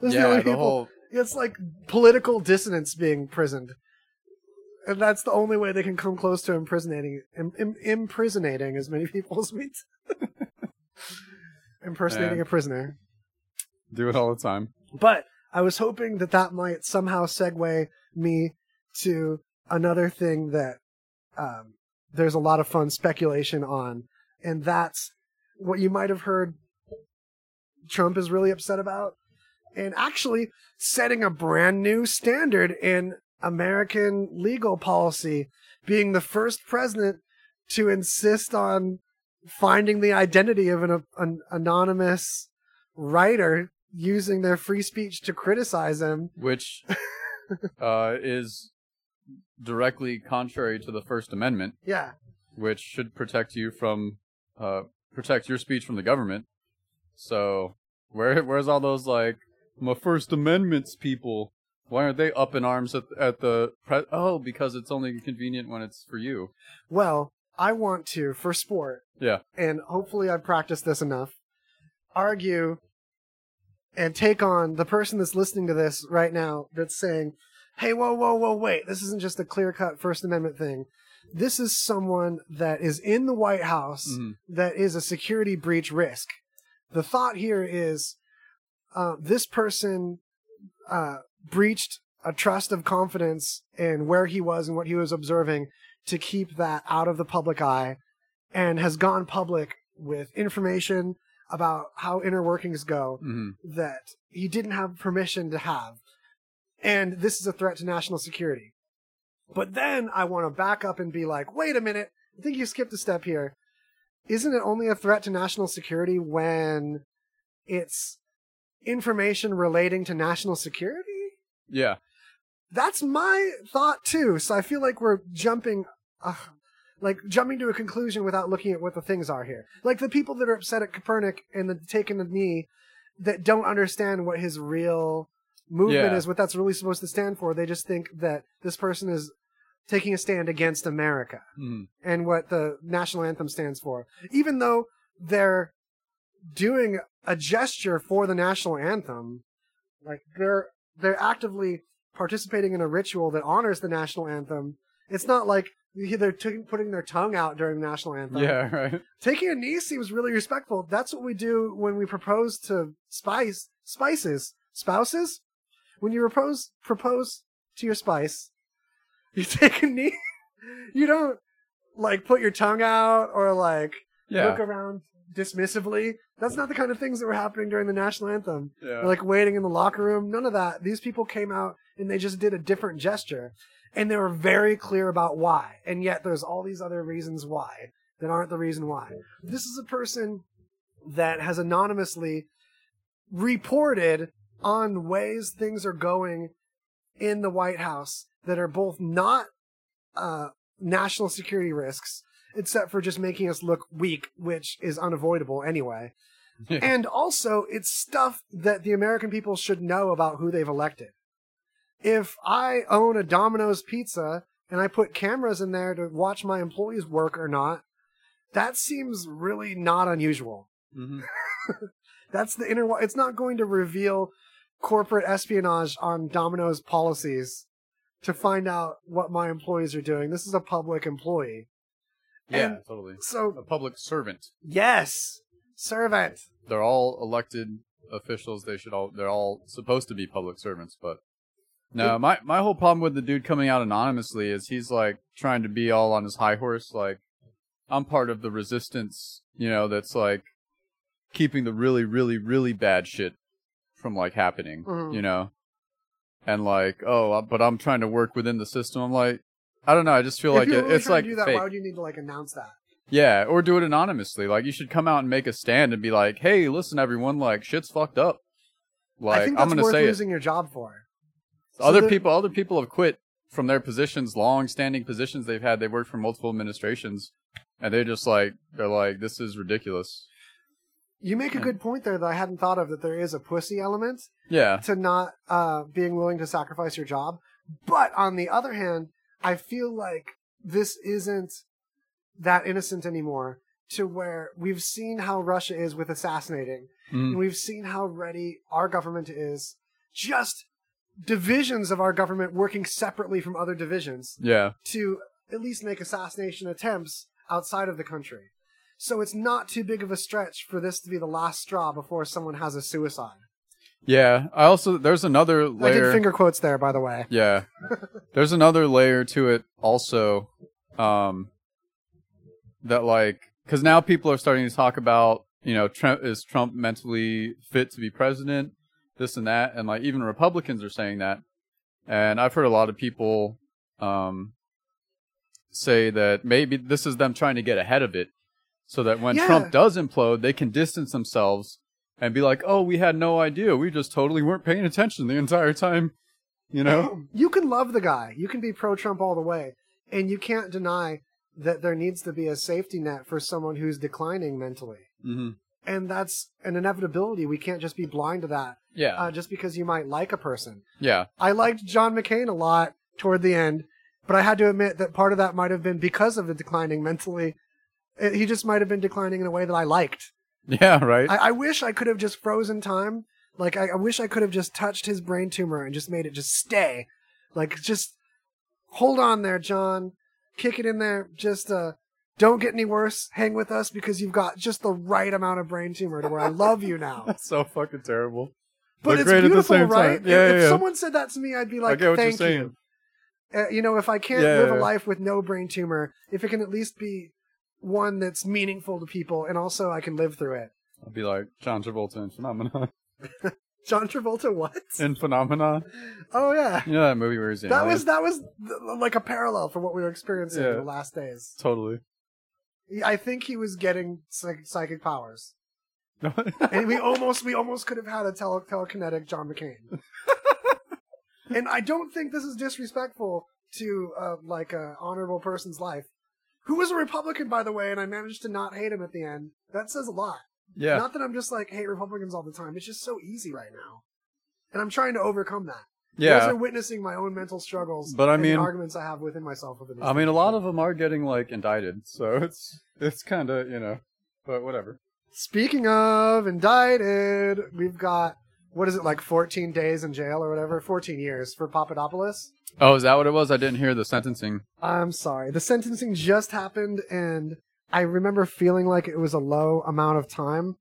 The yeah. only The people- whole. It's like political dissonance being prisoned, and that's the only way they can come close to imprisonating im, im, imprisonating as many *laughs* people as we. Impersonating a prisoner. Do it all the time. But I was hoping that that might somehow segue me to another thing that um, there's a lot of fun speculation on, and that's what you might have heard Trump is really upset about, and actually setting a brand new standard in American legal policy, being the first president to insist on finding the identity of an, an anonymous writer using their free speech to criticize him. which *laughs* uh, is directly contrary to the First Amendment, Yeah. which should protect you from uh, protect your speech from the government. So where where's all those like my First Amendments people? Why aren't they up in arms at at the pre- oh because it's only convenient when it's for you. Well, I want to, for sport, Yeah. and hopefully I've practiced this enough, argue and take on the person that's listening to this right now that's saying, hey, whoa, whoa, whoa, wait, this isn't just a clear cut First Amendment thing. This is someone that is in the White House Mhm. that is a security breach risk. The thought here is uh, this person uh, breached a trust of confidence in where he was and what he was observing to keep that out of the public eye and has gone public with information about how inner workings go hmm that he didn't have permission to have. And this is a threat to national security. But then I want to back up and be like, wait a minute, I think you skipped a step here. Isn't it only a threat to national security when it's information relating to national security? Yeah. That's my thought too. So I feel like we're jumping, uh, like jumping to a conclusion without looking at what the things are here. Like the people that are upset at Kaepernick and the taking the knee that don't understand what his real movement Yeah. is, what that's really supposed to stand for. They just think that this person is taking a stand against America Mhm. and what the national anthem stands for. Even though they're doing a gesture for the national anthem, like they're they're actively participating in a ritual that honors the national anthem. It's not like they're t- putting their tongue out during the national anthem. Yeah, *laughs* right. Taking a knee seems really respectful. That's what we do when we propose to spice spices spouses. When you propose propose to your spice, *laughs* you take a knee. *laughs* You don't like put your tongue out or like Yeah. look around dismissively. That's not the kind of things that were happening during the national anthem. Yeah. Or, like waiting in the locker room. None of that. These people came out and they just did a different gesture. And they were very clear about why. And yet there's all these other reasons why that aren't the reason why. This is a person that has anonymously reported on ways things are going in the White House that are both not uh, national security risks, except for just making us look weak, which is unavoidable anyway. *laughs* and also, it's stuff that the American people should know about who they've elected. If I own a Domino's pizza and I put cameras in there to watch my employees work or not, that seems really not unusual. Mhm. *laughs* That's the inner. It's not going to reveal corporate espionage on Domino's policies to find out what my employees are doing. This is a public employee. Yeah, And totally. So A public servant. yes, servant. They're all elected officials. They should all. They're all supposed to be public servants, but. No, my my whole problem with the dude coming out anonymously is he's like trying to be all on his high horse. Like, I'm part of the resistance, you know, that's like keeping the really, really, really bad shit from like happening, Mhm. you know. And like, oh, uh, but I'm trying to work within the system. I'm like, I don't know. I just feel if like it, really it's like to do that, fake. why would you need to like announce that? Yeah, or do it anonymously. Like you should come out and make a stand and be like, "Hey, listen, everyone, like shit's fucked up." Like I think that's I'm gonna worth say losing your job for. It. Other people, other people have quit from their positions, long-standing positions they've had. They've worked for multiple administrations, and they're just like they're like, "This is ridiculous." You make a good point there that I hadn't thought of. That there is a pussy element Yeah, to not uh, being willing to sacrifice your job. But on the other hand, I feel like this isn't that innocent anymore. To where we've seen how Russia is with assassinating, Mm. and we've seen how ready our government is. Just divisions of our government working separately from other divisions yeah, to at least make assassination attempts outside of the country. So it's not too big of a stretch for this to be the last straw before someone has a suicide. yeah. I also there's another layer. I did finger quotes there, by the way. Yeah. *laughs* There's another layer to it also um that like cuz now people are starting to talk about, you know, Trump is Trump mentally fit to be president, this and that and like even Republicans are saying that. And I've heard a lot of people um say that maybe this is them trying to get ahead of it so that when Yeah. Trump does implode, they can distance themselves and be like, "Oh, we had no idea. We just totally weren't paying attention the entire time." You know? *laughs* You can love the guy. You can be pro Trump all the way. And you can't deny that there needs to be a safety net for someone who's declining mentally. hmm And that's an inevitability. We can't just be blind to that Yeah. uh, just because you might like a person. yeah. I liked John McCain a lot toward the end, but I had to admit that part of that might have been because of the declining mentally. Uh, He just might have been declining in a way that I liked. Yeah, right. I, I wish I could have just frozen time. Like I, I wish I could have just touched his brain tumor and just made it just stay. Like just hold on there, John. Kick it in there. Just uh don't get any worse. Hang with us because you've got just the right amount of brain tumor to where I love you now. *laughs* That's so fucking terrible. But it's great at the beautiful, right? Yeah, if yeah, if someone said that to me, I'd be like, I get what "Thank you." Uh, you know, if I can't Yeah, live a life with no brain tumor, if it can at least be one that's meaningful to people, and also I can live through it. I'll be like John Travolta in Phenomenon. *laughs* John Travolta, what? in Phenomena. Oh yeah, You know that movie where he's the that alien? was that was th- like a parallel for what we were experiencing in the last days. totally. I think he was getting psych- psychic powers, *laughs* and we almost we almost could have had a tele- telekinetic John McCain. *laughs* and I don't think this is disrespectful to uh, like a honorable person's life, who was a Republican by the way, and I managed to not hate him at the end. That says a lot. yeah. Not that I'm just like hate Republicans all the time. It's just so easy right now, and I'm trying to overcome that. You guys yeah. are witnessing my own mental struggles, But I and the mean- arguments I have within myself over these. I mean, a lot of them are getting like indicted, so it's it's kind of you know, but whatever. Speaking of indicted, we've got what is it like 14 days in jail or whatever, 14 years for Papadopoulos. Oh, is that what it was? I didn't hear the sentencing. I'm sorry, the sentencing just happened, and I remember feeling like it was a low amount of time,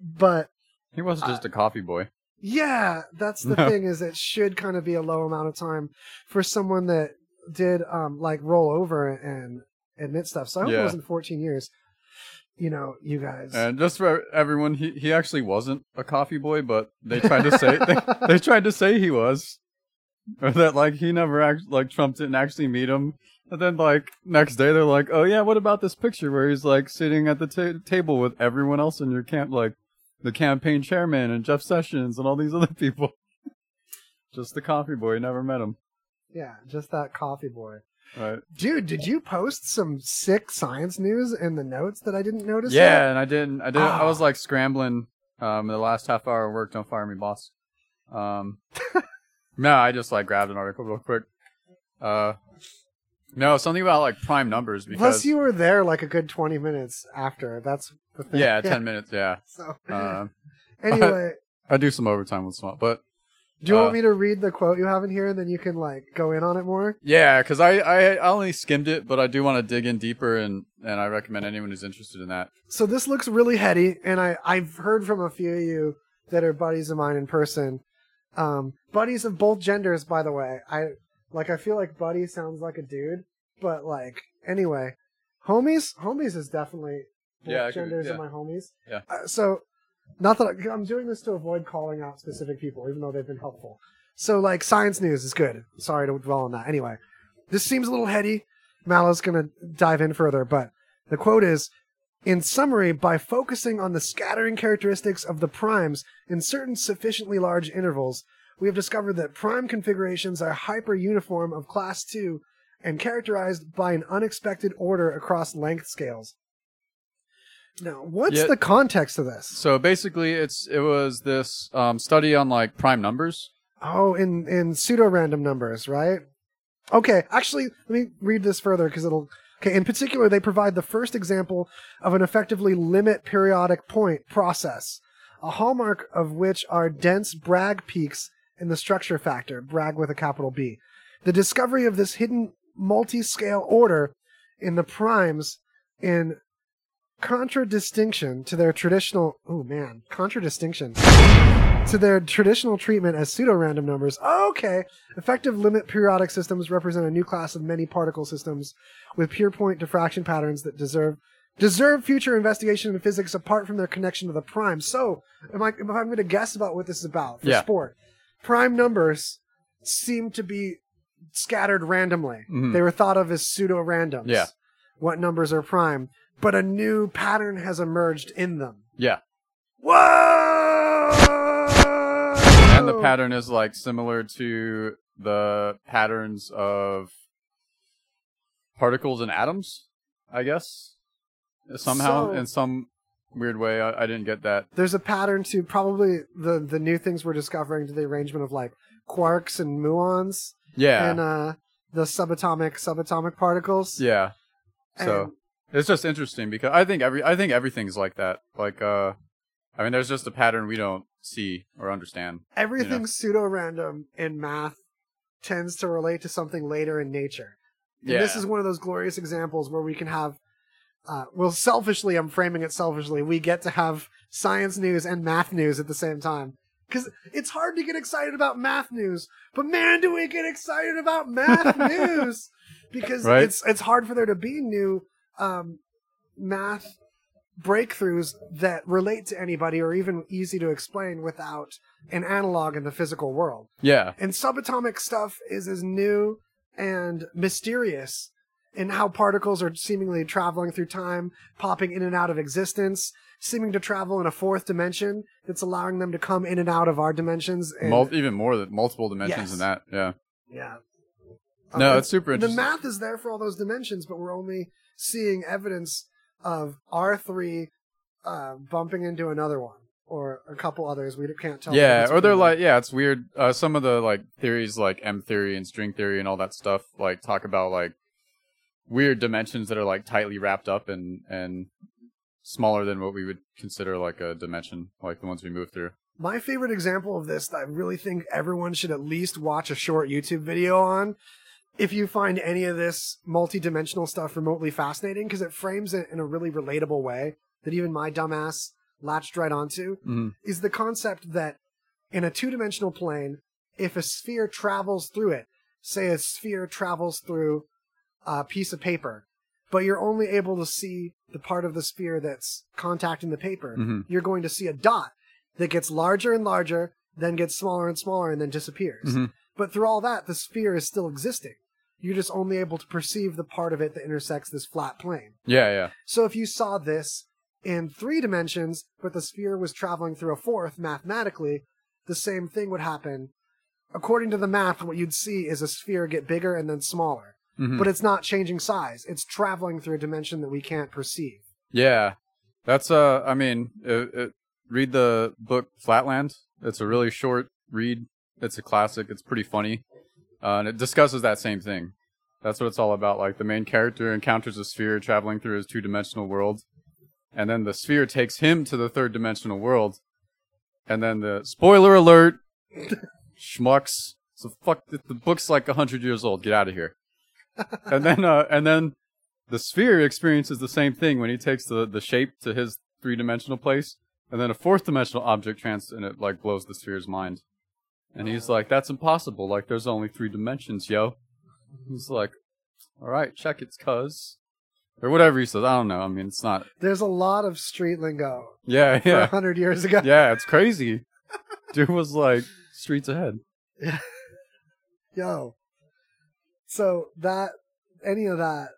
but He wasn't just a coffee boy. Yeah, that's the No. *laughs* thing is it should kind of be a low amount of time for someone that did um like roll over and admit stuff. So I hope it wasn't 14 years. You know, you guys. And just for everyone, he he actually wasn't a coffee boy, but they tried to say they, *laughs* they tried to say he was, or that like he never act like Trump didn't actually meet him. And then like next day they're like, oh yeah, what about this picture where he's like sitting at the ta- table with everyone else in your camp, like the campaign chairman and Jeff Sessions and all these other people. *laughs* Just the coffee boy, never met him. yeah, just that coffee boy. Right. Dude, did you post some sick science news in the notes that I didn't notice? Yeah, yet? and I didn't. I didn't. I Ah. was like scrambling. Um, the last half hour of work. Don't fire me, boss. Um, *laughs* no, I just like grabbed an article real quick. Uh, no, something about like prime numbers because Plus, you were there like a good 20 minutes after. That's the thing. yeah, *laughs* ten minutes. Yeah. So, Um, *laughs* anyway, I do some overtime with small, but do you uh, want me to read the quote you have in here and then you can like go in on it more? yeah, because I, I I only skimmed it, but I do want to dig in deeper, and and I recommend anyone who's interested in that. so this looks really heady, and I I've heard from a few of you that are buddies of mine in person, um, buddies of both genders, by the way. I like I feel like buddy sounds like a dude, but like anyway, homies, homies is definitely both Yeah, genders yeah. are my homies. Yeah. Uh, so not that I, I'm doing this to avoid calling out specific people, even though they've been helpful. So like science news is good. Sorry to dwell on that. Anyway, this seems a little heady. Mallow's gonna dive in further, but the quote is in summary, by focusing on the scattering characteristics of the primes in certain sufficiently large intervals, we have discovered that prime configurations are hyper-uniform of class 2 and characterized by an unexpected order across length scales. Now, what's Yeah. the context of this? So basically, it's it was this um, study on like prime numbers. Oh, in in pseudo random numbers, right? Okay, actually, let me read this further because it'll. Okay, in particular, they provide the first example of an effectively limit periodic point process, a hallmark of which are dense Bragg peaks in the structure factor, Bragg with a capital B. The discovery of this hidden multi-scale order in the primes in contradistinction to their traditional oh man contradistinction to their traditional treatment as pseudo-random numbers okay effective limit periodic systems represent a new class of many particle systems with pure point diffraction patterns that deserve deserve future investigation in physics apart from their connection to the prime so am i if i'm going to guess about what this is about for Yeah. sport prime numbers seem to be scattered randomly Mhm. they were thought of as pseudo-randoms Yeah. what numbers are prime but a new pattern has emerged in them Yeah, Whoa! and the pattern is like similar to the patterns of particles and atoms. I guess somehow So- in some weird way. I, I didn't get that. There's a pattern to probably the the new things we're discovering to the arrangement of like quarks and muons Yeah, and uh the subatomic subatomic particles. yeah. So And- it's just interesting because I think every I think everything's like that. Like uh, I mean, there's just a pattern we don't see or understand. Everything pseudo random in math tends to relate to something later in nature. And Yeah. this is one of those glorious examples where we can have uh, well selfishly I'm framing it selfishly. We get to have science news and math news at the same time. Cuz it's hard to get excited about math news, but man do we get excited about math *laughs* news because Right. it's it's hard for there to be new um math breakthroughs that relate to anybody or even easy to explain without an analog in the physical world. Yeah. And subatomic stuff is as new and mysterious in how particles are seemingly traveling through time, popping in and out of existence, seeming to travel in a fourth dimension that's allowing them to come in and out of our dimensions. And, Mul- even more than multiple dimensions Yes. than that. Yeah. yeah. No, it's super interesting. The math is there for all those dimensions, but we're only seeing evidence of R3 uh, bumping into another one or a couple others. We can't tell. yeah, or they're like, yeah, it's weird. Uh, some of the like theories, like M theory and string theory and all that stuff, like talk about like weird dimensions that are like tightly wrapped up and and smaller than what we would consider like a dimension, like the ones we move through. My favorite example of this that I really think everyone should at least watch a short YouTube video on if you find any of this multi-dimensional stuff remotely fascinating because it frames it in a really relatable way that even my dumbass latched right onto Mhm. is the concept that in a two-dimensional plane if a sphere travels through it say a sphere travels through a piece of paper but you're only able to see the part of the sphere that's contacting the paper Mhm. you're going to see a dot that gets larger and larger, then gets smaller and smaller, and then disappears. Mhm. But through all that, the sphere is still existing. You're just only able to perceive the part of it that intersects this flat plane. Yeah, yeah. So if you saw this in three dimensions, but the sphere was traveling through a fourth, mathematically, the same thing would happen. According to the math, what you'd see is a sphere get bigger and then smaller. Mhm. But it's not changing size. It's traveling through a dimension that we can't perceive. Yeah, that's uh. I mean, it, it, read the book Flatland. It's a really short read. It's a classic. It's pretty funny, uh, and it discusses that same thing. That's what it's all about. Like the main character encounters a sphere traveling through his two-dimensional world, and then the sphere takes him to the third-dimensional world, and then the spoiler alert, *laughs* schmucks. So fuck. The book's like a hundred years old. Get out of here. *laughs* and then, uh, and then the sphere experiences the same thing when he takes the, the shape to his three dimensional place, and then a fourth dimensional object trans and it like blows the sphere's mind. And he's like, That's impossible, like there's only three dimensions, yo. He's like, Alright, check it, cuz. Or whatever he says, I don't know. I mean it's not There's a lot of street lingo Yeah, yeah. hundred years ago. Yeah, it's crazy. Dude was like streets ahead. Yeah. *laughs* Yo. So that any of that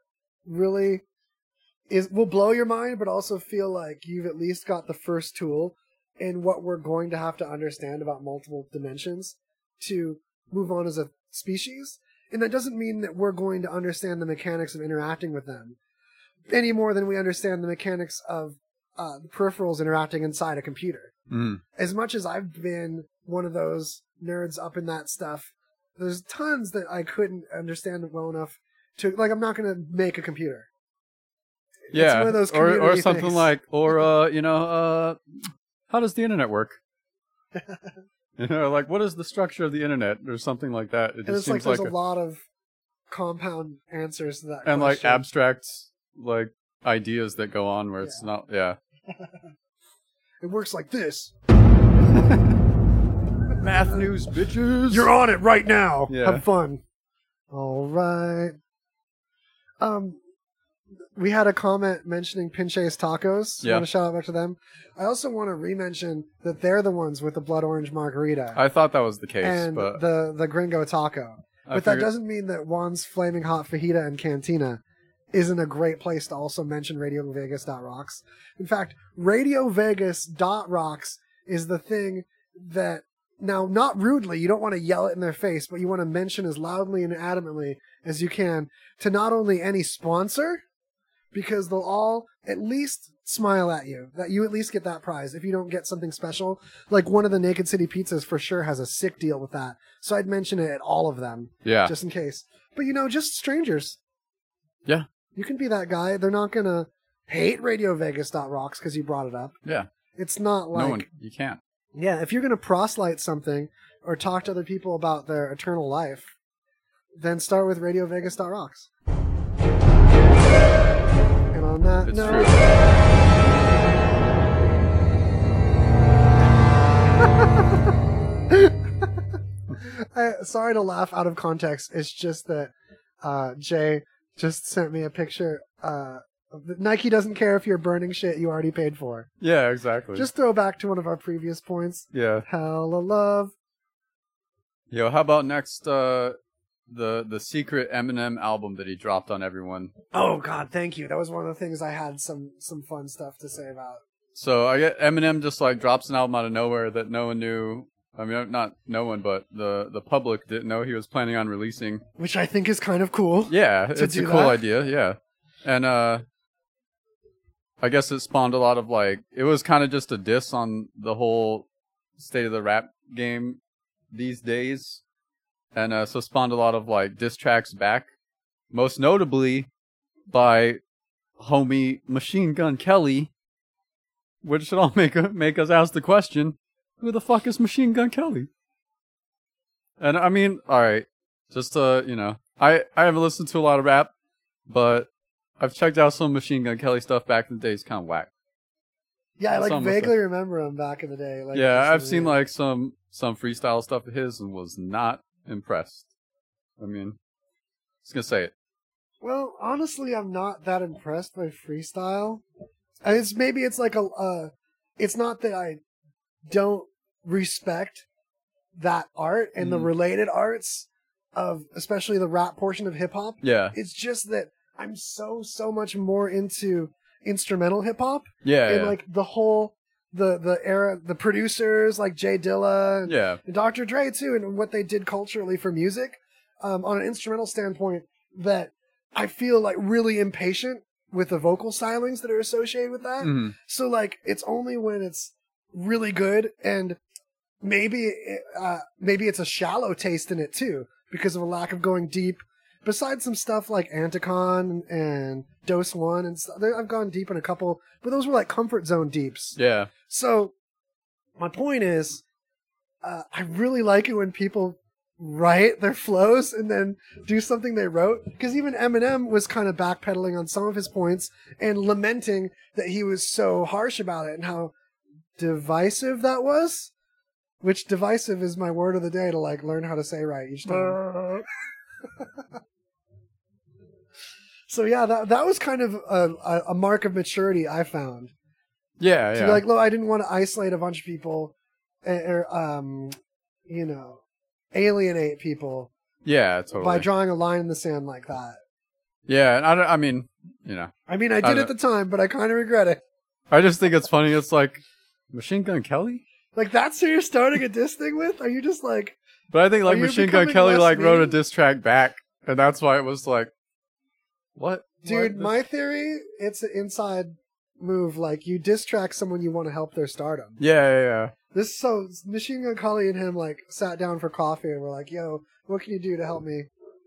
really is will blow your mind, but also feel like you've at least got the first tool in what we're going to have to understand about multiple dimensions to move on as a species. And that doesn't mean that we're going to understand the mechanics of interacting with them any more than we understand the mechanics of uh, the peripherals interacting inside a computer Mm. as much as I've been one of those nerds up in that stuff, there's tons that I couldn't understand well enough to like. I'm not going to make a computer. Yeah. one of those or or something things. like or *laughs* uh, you know, uh how does the internet work? *laughs* you know, like what is the structure of the internet or something like that. It And just it's like seems there's like, a, lot of compound answers to that. and like abstract like ideas that go on where it's not yeah. *laughs* it works like this. *laughs* Math news, bitches. You're on it right now. Yeah. Have fun. All right. Um, we had a comment mentioning Pinche's Tacos. Yeah. Want to shout out back to them? I also want to re-mention that they're the ones with the blood orange margarita I thought that was the case, and but the the Gringo Taco. I But that figured- doesn't mean that Juan's Flaming Hot Fajita and Cantina isn't a great place to also mention Radio Vegas Rocks. In fact, Radio Vegas Rocks is the thing that now not rudely, you don't want to yell it in their face, but you want to mention as loudly and adamantly as you can to not only any sponsor, because they'll all at least smile at you. That you at least get that prize if you don't get something special. Like one of the Naked City pizzas for sure has a sick deal with that. So I'd mention it at all of them. Yeah. Just in case. But you know, just strangers. Yeah. You can be that guy. They're not gonna hate Radio Vegas rocks because you brought it up. Yeah. It's not like no one you can't. yeah, if you're going to proselyte something or talk to other people about their eternal life, then start with Radio Vegas rocks. That It's note, *laughs* I, sorry to laugh out of context. It's just that uh, Jay just sent me a picture uh, Nike doesn't care if you're burning shit you already paid for. Yeah, exactly. Just throw back to one of our previous points. yeah. Hella love. Yo, how about next uh the the secret Eminem album that he dropped on everyone? Oh God, thank you. That was one of the things I had some some fun stuff to say about. So I get Eminem just like drops an album out of nowhere that no one knew. I mean, not no one, but the the public didn't know he was planning on releasing. Which I think is kind of cool. Yeah, it's a cool that? idea. Yeah, and uh, I guess it spawned a lot of like it was kind of just a diss on the whole state of the rap game these days, and uh, so spawned a lot of like diss tracks back, most notably by homie Machine Gun Kelly, which should all *laughs* make make us ask the question: Who the fuck is Machine Gun Kelly? And I mean, all right, just uh, you know, I I haven't listened to a lot of rap, but I've checked out some Machine Gun Kelly stuff back in the day. It's kind of whack. Yeah, I like vaguely remember him back in the day. Like yeah, I've seen like some some freestyle stuff of his and was not impressed. I mean, just gonna say it. Well, honestly, I'm not that impressed by freestyle. It's maybe it's like a. Uh, it's not that I don't respect that art and the Mhm. related arts of especially the rap portion of hip hop. Yeah, It's just that I'm so so much more into instrumental hip hop yeah, and yeah. like the whole the the era the producers like Jay Dilla and yeah. and Dr. Dre too, and what they did culturally for music, um, on an instrumental standpoint, that I feel like really impatient with the vocal stylings that are associated with that. Mhm. So like, it's only when it's really good, and maybe uh, maybe it's a shallow taste in it too because of a lack of going deep. Besides some stuff like Anticon and Doseone, and stuff, I've gone deep in a couple, but those were like comfort zone deeps. Yeah, So, my point is, uh, I really like it when people write their flows and then do something they wrote. Because even Eminem was kind of backpedaling on some of his points and lamenting that he was so harsh about it and how divisive that was. Which divisive is my word of the day to like learn how to say right each time. *laughs* so yeah, that that was kind of a, a, a mark of maturity I found yeah, to yeah. be like, look, I didn't want to isolate a bunch of people, eh, or um, you know, alienate people yeah, totally. by drawing a line in the sand like that. yeah, and I, don't, I mean, you know, I mean, I I did don't- at the time, but I kind of regret it. I just think it's funny. It's like Machine Gun Kelly, Like that's who you're starting a diss thing with? Are you just like, but I think like Are you Machine Gun becoming Kelly less like wrote a mean? diss track back, and that's why it was like, what, dude? My theory, it's an inside move. Like you distract someone you want to help their stardom. Yeah, yeah, yeah. This so Machine Gun Kelly and him like sat down for coffee and were like, "Yo, what can you do to help me?"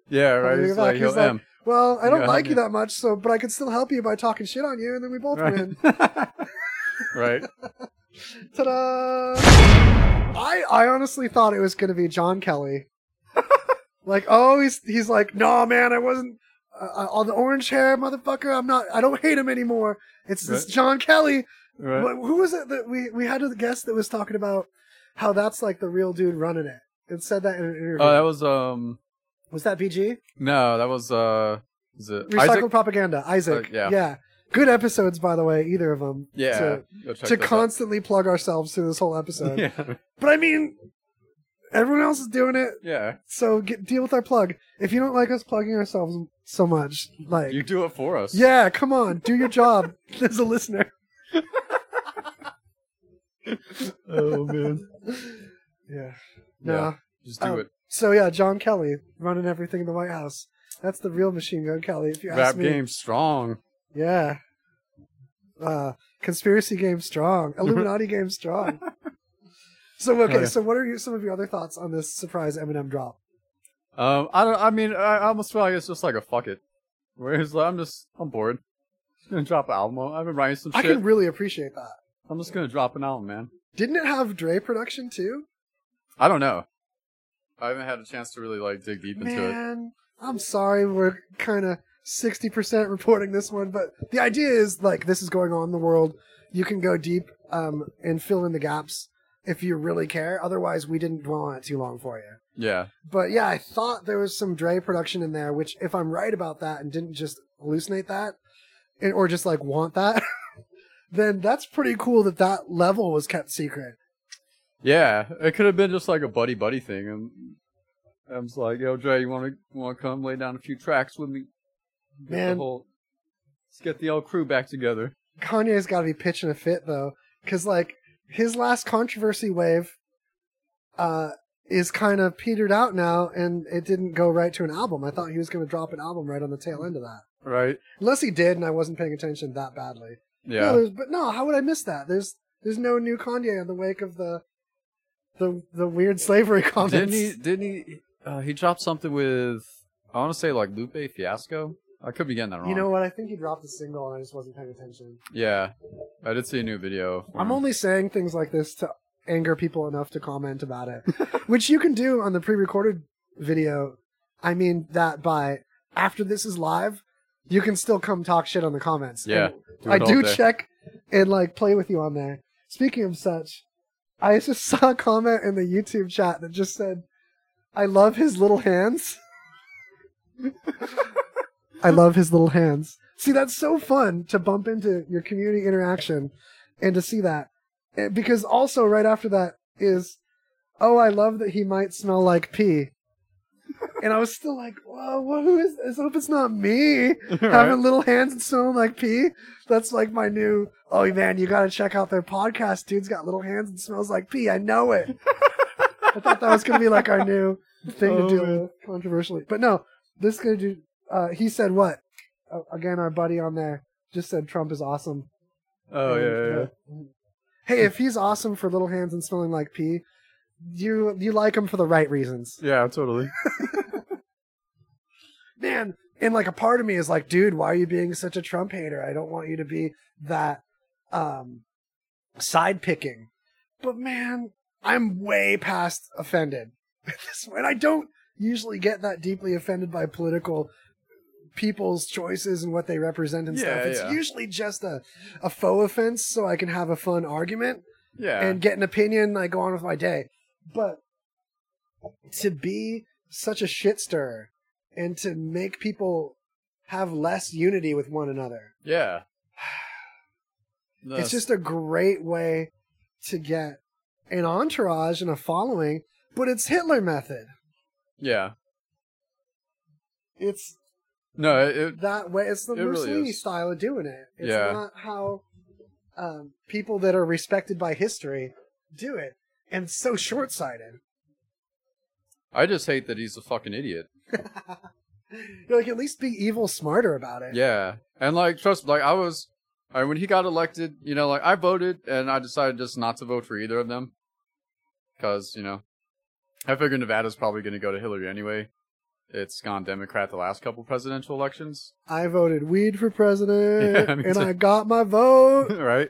Yeah, right. He's like, He's like. Well, I don't like you that much, so but I can still help you by talking shit on you, and then we both *laughs* Right. win. right. *laughs* Ta-da! I I honestly thought it was gonna be John Kelly. *laughs* like, oh, he's he's like, no, man, I wasn't. Uh, all the orange hair, motherfucker. I'm not. I don't hate him anymore. It's this Right. John Kelly. Right. But who was it that we we had a guest that was talking about how that's like the real dude running it? It said that in an interview. Oh, that was um. was that BG? No, that was uh. Is it Recycled Isaac? propaganda. Isaac. Uh, yeah. Yeah. Good episodes, by the way. Either of them. Yeah. To, to those out. constantly plug ourselves through this whole episode. *laughs* Yeah. But I mean, everyone else is doing it, Yeah. so get, deal with our plug. If you don't like us plugging ourselves so much, like, You do it for us. yeah, come on, do your job *laughs* as a listener. *laughs* Oh man. Yeah. Yeah. Just do Um, it. So yeah, John Kelly running everything in the White House. That's the real Machine Gun Kelly. If you ask Rap me. game strong. Yeah. Uh, conspiracy game strong. *laughs* Illuminati game strong. So okay, Oh, yeah. so what are your, some of your other thoughts on this surprise Eminem drop? Um, I don't. I mean, I almost feel like it's just like a fuck it. Whereas like, I'm just, I'm bored. Just gonna drop an album. I've been writing some I shit. can really appreciate that. I'm just gonna drop an album, man. Didn't it have Dre production too? I don't know. I haven't had a chance to really like dig deep into it. Man, I'm sorry we're kind of 60% reporting this one, but the idea is like this is going on in the world. You can go deep um, and fill in the gaps if you really care. Otherwise, we didn't dwell on it too long for you. Yeah. But yeah, I thought there was some Dre production in there, which if I'm right about that and didn't just hallucinate that, and, or just like want that, *laughs* then that's pretty cool that that level was kept secret. Yeah, it could have been just like a buddy buddy thing, and I was like, "Yo, Dre, you want to want to come lay down a few tracks with me? Get Man. whole- let's get the old crew back together." Kanye's got to be pitching a fit though, because like his last controversy wave, uh, is kind of petered out now, and it didn't go right to an album. I thought he was going to drop an album right on the tail end of that, Right? unless he did, and I wasn't paying attention that badly. Yeah. there's, but no, how would I miss that? There's there's no new Kanye in the wake of the the the weird slavery comments. Didn't he? Didn't he? Uh, he dropped something with I want to say like Lupe Fiasco. I could be getting that wrong. You know what? I think he dropped a single, and I just wasn't paying attention. Yeah, I did see a new video. for I'm him. only saying things like this to anger people enough to comment about it, *laughs* which you can do on the pre-recorded video. I mean that by after this is live, you can still come talk shit on the comments. Yeah, do I do day. check and like play with you on there. Speaking of such, I just *laughs* saw a comment in the YouTube chat that just said, "I love his little hands." *laughs* I love his little hands. See, that's so fun to bump into your community interaction and to see that. Eh, Because also, right after that is, oh, I love that he might smell like pee. And I was still like, whoa, who is this? I hope it's not me *laughs* having little hands and smelling like pee. That's like my new, oh man, you gotta check out their podcast. Dude's got little hands and smells like pee. I know it. *laughs* I thought that was gonna be like our new thing to Oh, do man. controversially. But no, this is gonna do, uh, he said what? Uh, again, our buddy on there just said Trump is awesome. Oh And, yeah, yeah, uh, Hey, if he's awesome for little hands and smelling like pee, you you like him for the right reasons, yeah. Yeah, totally. *laughs* man. And like a part of me is like, dude, why are you being such a Trump hater? I don't want you to be that um side picking. But man, I'm way past offended *laughs* at this point. I don't usually get that deeply offended by political people's choices and what they represent and stuff. It's yeah. usually just a, a faux offense so I can have a fun argument. Yeah, and get an opinion. I go on with my day. But to be such a shit stirrer and to make people have less unity with one another, yeah. *sighs* it's just a great way to get an entourage and a following. But it's Hitler method. yeah. It's No, it, that way. It's the It Mussolini is. style of doing it. It's Yeah. not how um, people that are respected by history do it. And so short sighted. I just hate that he's a fucking idiot. *laughs* You're like, at least be evil smarter about it. Yeah, and like trust, like I was, I, when he got elected, you know, like I voted and I decided just not to vote for either of them, because you know, I figured Nevada's probably going to go to Hillary anyway. It's gone Democrat the last couple presidential elections, I voted weed for president, *laughs* Yeah, and. I got my vote. *laughs* right?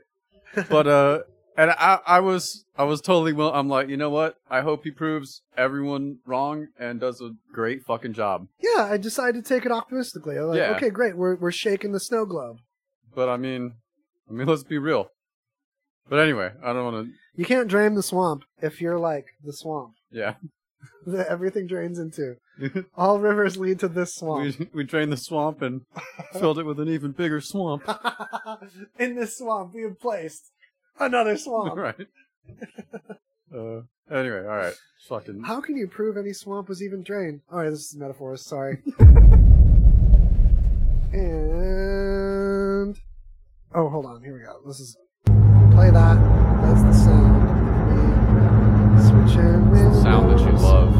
But uh, and I, I was, I was totally well. I'm like, you know what? I hope he proves everyone wrong and does a great fucking job. yeah, I decided to take it optimistically. I'm like, Yeah. okay, great, we're we're shaking the snow globe. But I mean, I mean, let's be real. But anyway, I don't want to. You can't drain the swamp if you're like the swamp Yeah. That everything drains into. *laughs* All rivers lead to this swamp. We we drained the swamp and filled it with an even bigger swamp. *laughs* In this swamp, we have placed another swamp. *laughs* right. Uh. Anyway, all right. Fucking. How can you prove any swamp was even drained? All right, this is metaphors. Sorry. and oh, hold on. Here we go. This is play that. That you love.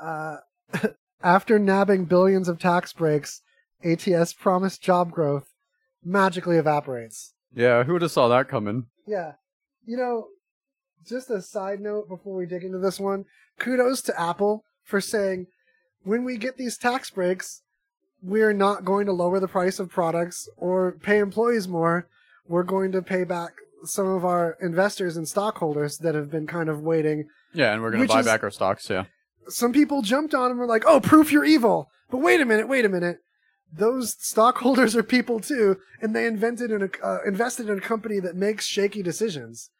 Uh, *laughs* after nabbing billions of tax breaks, AT&T's promised job growth magically evaporates. Yeah. Who would have saw that coming? Yeah. You know, just a side note before we dig into this one kudos to Apple for saying when we get these tax breaks, we're not going to lower the price of products or pay employees more. We're going to pay back some of our investors and stockholders that have been kind of waiting. Yeah, and we're gonna buy is- back our stocks. Yeah. Some people jumped on and were like, oh, proof you're evil. But wait a minute, wait a minute. Those stockholders are people too, and they invented in a, uh, invested in a company that makes shaky decisions.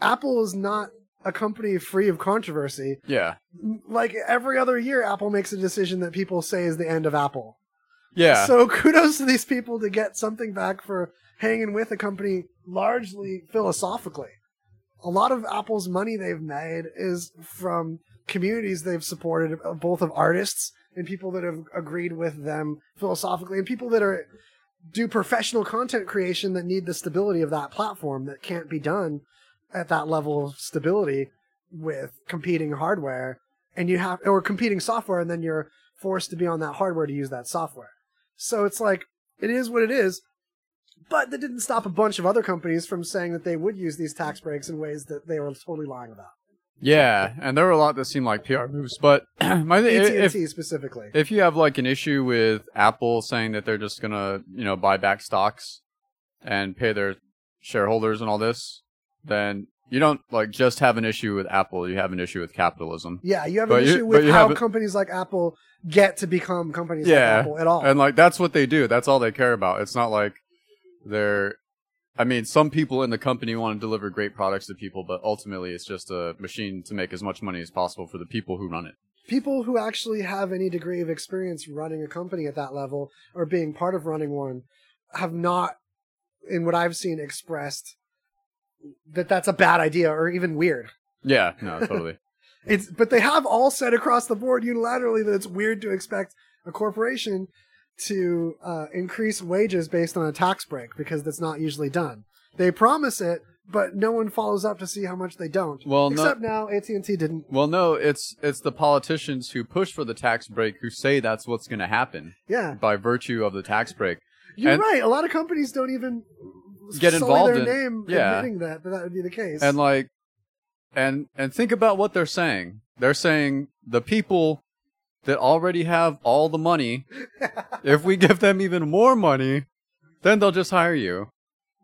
Apple is not a company free of controversy. Yeah. Like every other year, Apple makes a decision that people say is the end of Apple. Yeah. So kudos to these people to get something back for hanging with a company largely philosophically. A lot of Apple's money they've made is from communities they've supported, both of artists and people that have agreed with them philosophically, and people that are do professional content creation that need the stability of that platform that can't be done at that level of stability with competing hardware and you have or competing software and then you're forced to be on that hardware to use that software. So it's like it is what it is. But that didn't stop a bunch of other companies from saying that they would use these tax breaks in ways that they were totally lying about. Yeah, and there were a lot that seemed like PR moves, but *clears throat* my thing, AT&T specifically. if you have like an issue with Apple saying that they're just gonna, you know, buy back stocks and pay their shareholders and all this, then you don't like just have an issue with Apple. You have an issue with capitalism. Yeah, you have But an issue with how a- companies like Apple get to become companies yeah, like Apple at all. and like that's what they do. That's all they care about. It's not like they're. I mean, some people in the company want to deliver great products to people, but ultimately it's just a machine to make as much money as possible for the people who run it. people who actually have any degree of experience running a company at that level or being part of running one have not in what i've seen expressed that that's a bad idea or even weird Yeah, no, *laughs* totally. it's but they have all said across the board unilaterally that it's weird to expect a corporation to uh, increase wages based on a tax break because that's not usually done they promise it but no one follows up to see how much they don't Well, no- except now AT&T didn't Well, no, it's it's the politicians who push for the tax break who say that's what's going to happen yeah by virtue of the tax break. You're And- right. A lot of companies don't even Get involved their in- name yeah. admitting that that, that would be the case. And like and and think about what they're saying. They're saying the people that already have all the money, if we give them even more money, then they'll just hire you.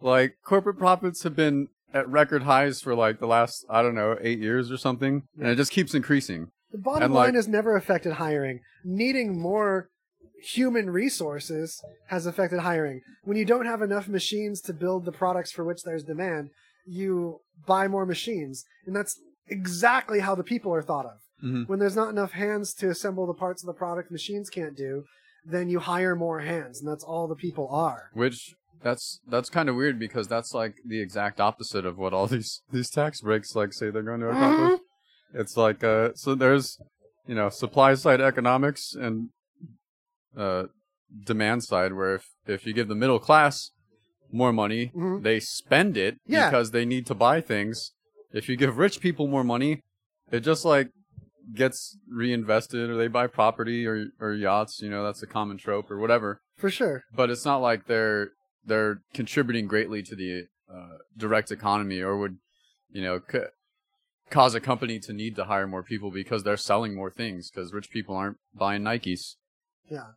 Like corporate profits have been at record highs for like the last I don't know, 8 years or something, and it just keeps increasing. the bottom and, line like- has never affected hiring. Needing more human resources has affected hiring. When you don't have enough machines to build the products for which there's demand, you buy more machines, and that's exactly how the people are thought of. Mhm. When there's not enough hands to assemble the parts of the product machines can't do, then you hire more hands, and that's all the people are. Which that's that's kind of weird because that's like the exact opposite of what all *laughs* these these tax breaks like say they're going to accomplish. It's like uh so there's you know supply side economics and uh demand side where if if you give the middle class more money, Mhm. they spend it Yeah. because they need to buy things. If you give rich people more money, it just like gets reinvested or they buy property or or yachts, you know, that's a common trope or whatever For sure. but it's not like they're they're contributing greatly to the uh, direct economy or would you know c- cause a company to need to hire more people because they're selling more things because rich people aren't buying Nikes. Yeah.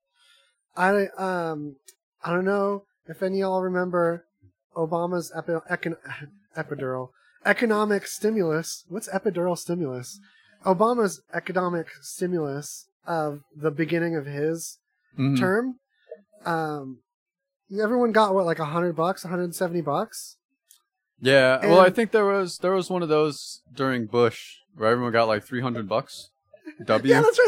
I um I don't know if any of y'all remember Obama's epi- econ- *laughs* epidural economic stimulus. What's epidural stimulus? Obama's economic stimulus of the beginning of his Mhm. term. Um everyone got what like a hundred bucks, 170 bucks. Yeah, well, I think there was there was one of those during Bush where everyone got like three hundred bucks. W. Yeah, that's right.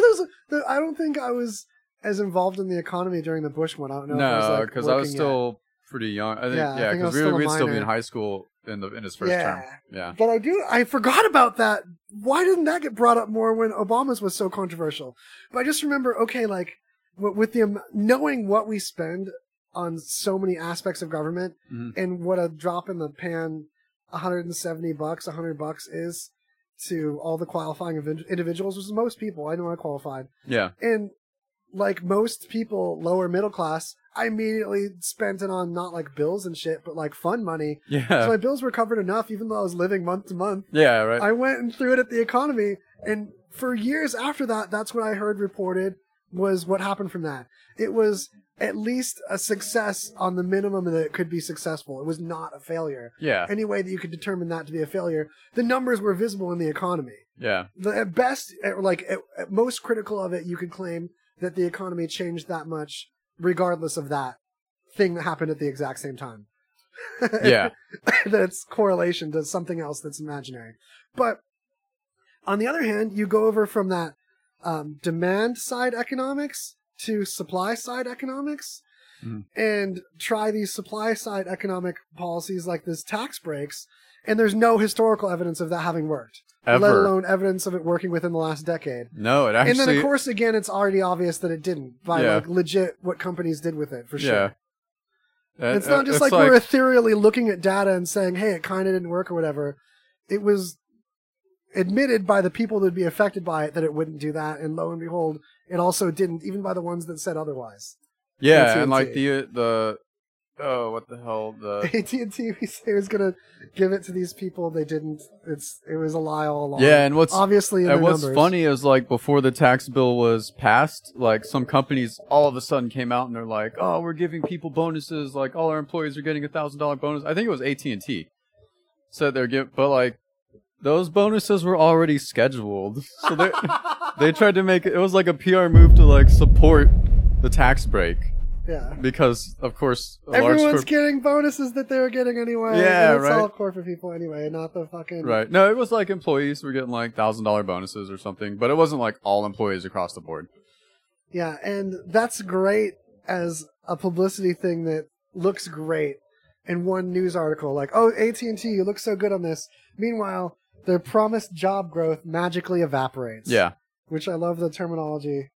There was I don't think I was as involved in the economy during the Bush one. I don't know. if I was, no, like, because I was working yet. still pretty young. I think Yeah, I yeah, because we still were we'd still be in high school in the in his first Yeah. term. Yeah. But I do, I forgot about that. Why didn't that get brought up more when Obama's was so controversial? But I just remember, okay, like with the knowing what we spend on so many aspects of government Mhm. and what a drop in the pan, 170 bucks, 100 bucks is to all the qualifying invi- individuals, which is most people. I know I qualified. Yeah. And like most people, lower middle class, I immediately spent it on not like bills and shit, but like fun money. Yeah. So my bills were covered enough, even though I was living month to month. Yeah, right. I went and threw it at the economy, and for years after that, that's what I heard reported was what happened from that. It was at least a success on the minimum that it could be successful. It was not a failure. Yeah. Any way that you could determine that to be a failure, the numbers were visible in the economy. yeah. The, at best, at, like at, at most critical of it, you could claim that the economy changed that much, regardless of that thing that happened at the exact same time. *laughs* Yeah. that it's correlation to something else that's imaginary. But on the other hand, you go over from that um, demand side economics to supply side economics Mhm. and try these supply side economic policies like this tax breaks, and there's no historical evidence of that having worked, let alone evidence of it working within the last decade. No, it actually. and then, of course, again, it's already obvious that it didn't by Yeah. like legit what companies did with it for sure. yeah. Uh, It's not uh, just like, we're ethereally looking at data and saying, "Hey, it kind of didn't work" or whatever. It was admitted by the people that would be affected by it that it wouldn't do that, and lo and behold, it also didn't, even by the ones that said otherwise. yeah, and like the the oh what the hell the *laughs* AT and T, we say was gonna give it to these people, they didn't. It's it was a lie all along. yeah, and what's obviously in and what's numbers. funny is like before the tax bill was passed, like some companies all of a sudden came out and they're like, "Oh, we're giving people bonuses. Like all our employees are getting a thousand dollar bonus." I think it was AT and T said they're give, but like those bonuses were already scheduled, so they *laughs* they tried to make it. It was like a PR move to like support the tax break Yeah. because, of course, Everyone's corp- getting bonuses that they were getting anyway. Yeah, and it's right. all corporate people anyway, not the fucking Right. No, it was like employees were getting like thousand dollar bonuses or something, but it wasn't like all employees across the board. Yeah, and that's great as a publicity thing that looks great in one news article. Like, oh, AT and T, you look so good on this. Meanwhile, their promised job growth magically evaporates. Yeah. which I love the terminology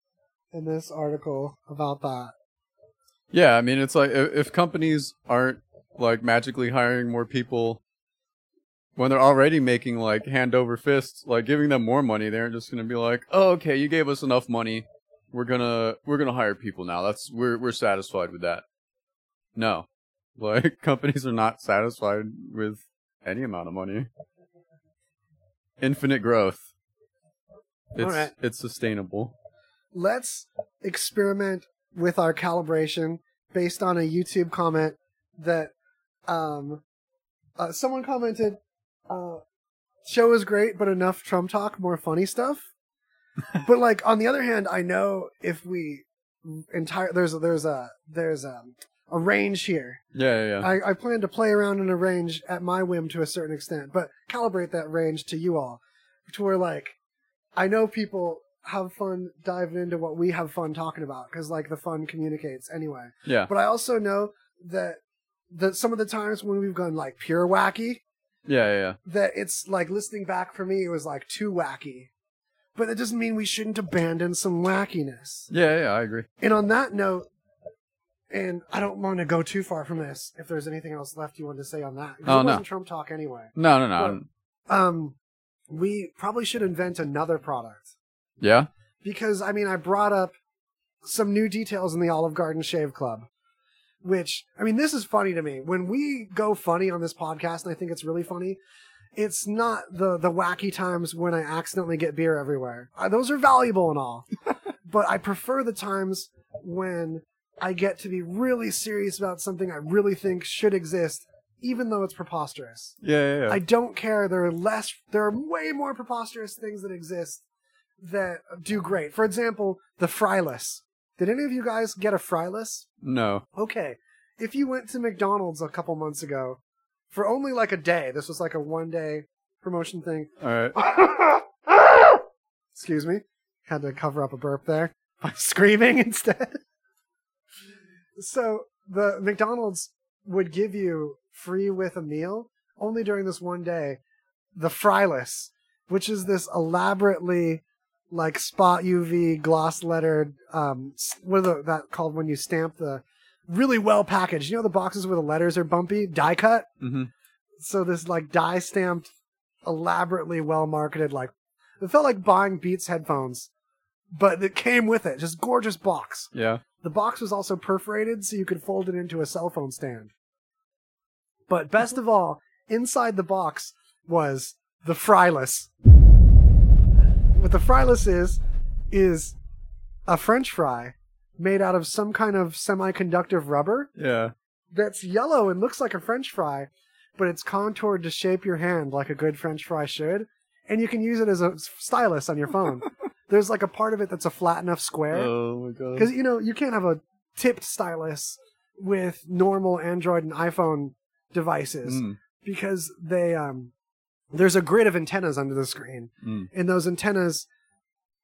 in this article about that. Yeah, I mean, it's like if, companies aren't like magically hiring more people when they're already making like hand over fist, like giving them more money, they're just gonna be like, "Oh, okay, you gave us enough money. We're gonna we're gonna hire people now. That's we're we're satisfied with that." No, *laughs* like companies are not satisfied with any amount of money. Infinite growth. It's Alright. it's sustainable. Let's experiment with our calibration based on a YouTube comment that um, uh, someone commented. Uh, show is great, but enough Trump talk, more funny stuff. *laughs* but like on the other hand, I know if we entire there's a, there's a there's a a range here. Yeah, yeah, yeah. I, I plan to play around in a range at my whim to a certain extent, but calibrate that range to you all, to where like I know people have fun diving into what we have fun talking about because like the fun communicates anyway. yeah. But I also know that that some of the times when we've gone like pure wacky, Yeah, yeah, yeah. that it's like listening back for me, it was like too wacky. But that doesn't mean we shouldn't abandon some wackiness. Yeah, yeah, I agree. And on that note, and I don't want to go too far from this. If there's anything else left you wanted to say on that, Oh, it no. wasn't Trump talk anyway. No, no, no. Um, we probably should invent another product yeah? because I mean I brought up some new details in the Olive Garden Shave Club, which I mean this is funny to me. When we go funny on this podcast, and I think it's really funny. It's not the the wacky times when I accidentally get beer everywhere. Uh, those are valuable and all, *laughs* but I prefer the times when I get to be really serious about something I really think should exist, even though it's preposterous. Yeah, yeah, yeah. I don't care. There are less. There are way more preposterous things that exist that do great. For example, the fryless. Did any of you guys get a fryless? no. Okay, if you went to McDonald's a couple months ago for only like a day, this was like a one day promotion thing. All right. *laughs* Excuse me, had to cover up a burp there *laughs* by screaming instead. so the McDonald's would give you free with a meal only during this one day the fryless, which is this elaborately like spot UV gloss lettered um what are the, that called when you stamp the really well packaged. You know the boxes where the letters are bumpy, die cut. Mm-hmm. So this like die stamped, elaborately well marketed like it felt like buying Beats headphones, but it came with it. Just gorgeous box. Yeah. The box was also perforated so you could fold it into a cell phone stand. But best of all, inside the box was the fryless. What the fryless is, is a french fry made out of some kind of semiconductive rubber Yeah. that's yellow and looks like a french fry, but it's contoured to shape your hand like a good french fry should. And you can use it as a stylus on your phone. *laughs* There's like a part of it that's a flat enough square. Oh my god. Because you know you can't have a tipped stylus with normal Android and iPhone devices Mm. because they um there's a grid of antennas under the screen, Mm. and those antennas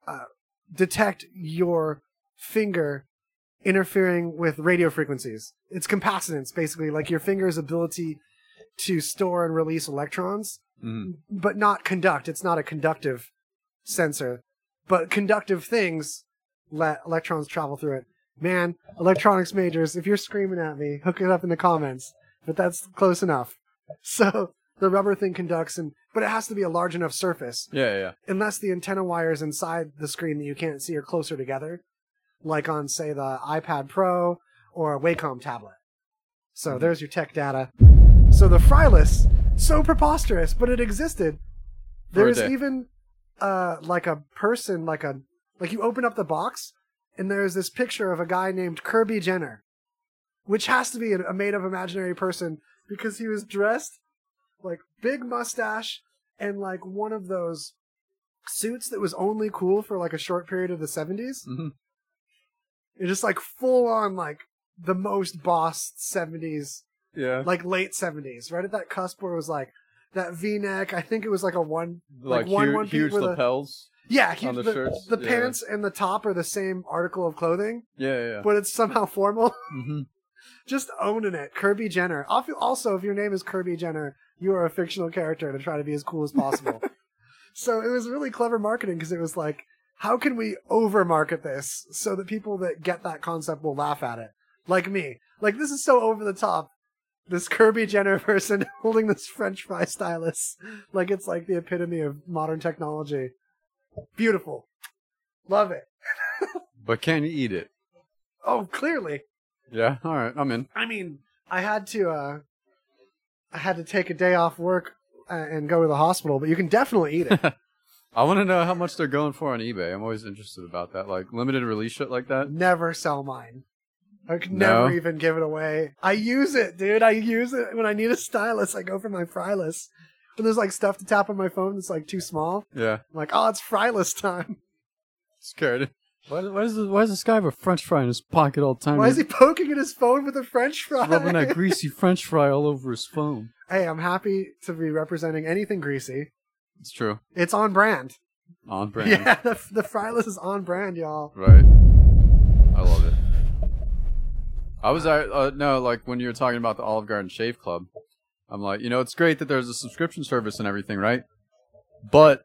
uh, detect your finger interfering with radio frequencies. It's capacitance, basically, like your finger's ability to store and release electrons, Mhm. but not conduct. It's not a conductive sensor, but conductive things let electrons travel through it. Man, electronics majors, if you're screaming at me, hook it up in the comments. But that's close enough. *laughs* So the rubber thing conducts, and but it has to be a large enough surface Yeah, yeah, yeah. unless the antenna wires inside the screen that you can't see are closer together, like on say the iPad Pro or a Wacom tablet. So there's your tech data. So the Fryless, so preposterous, but it existed. For a There's day. even uh like a person, like a like you open up the box and there's this picture of a guy named Kirby Jenner, which has to be a, a made of imaginary person because he was dressed like big mustache and like one of those suits that was only cool for like a short period of the 70s. Mhm. It's just like full on like the most boss 70s, Yeah. like late 70s, right at that cusp where it was like that V-neck. I think it was like a one, like, like, one huge, one piece huge with a lapels. yeah, on the the, the yeah. pants and the top are the same article of clothing, Yeah, yeah. yeah. but it's somehow formal. *laughs* hmm Just owning it, Kirby Jenner. Also, if your name is Kirby Jenner, you are a fictional character to try to be as cool as possible. *laughs* so it was really clever marketing because it was like, how can we over market this so that people that get that concept will laugh at it? Like me. Like this is so over the top. This Kirby Jenner *laughs* person holding this French fry stylus like it's like the epitome of modern technology. Beautiful. Love it. *laughs* But can you eat it? Oh, clearly. Yeah. All right. I'm in. I mean, I had to uh I had to take a day off work uh, and go to the hospital, but you can definitely eat it. *laughs* I want to know how much they're going for on eBay. I'm always interested about that, like limited release shit like that. never sell mine. I could No? never even give it away. I use it, dude. I use it when I need a stylus. I go for my Fryless. When there's like stuff to tap on my phone that's like too small, Yeah. I'm like, oh, it's Fryless time. Scared. Why, why does this, why does this guy have a French fry in his pocket all the time? Why is he poking at his phone with a French fry? rubbing that greasy *laughs* French fry all over his phone? hey, I'm happy to be representing anything greasy. It's true. It's on brand. On brand. Yeah, *laughs* the, the Fryless is on brand, y'all. Right. I love it. I was uh no like when you were talking about the Olive Garden Shave Club, I'm like, you know, it's great that there's a subscription service and everything, right? But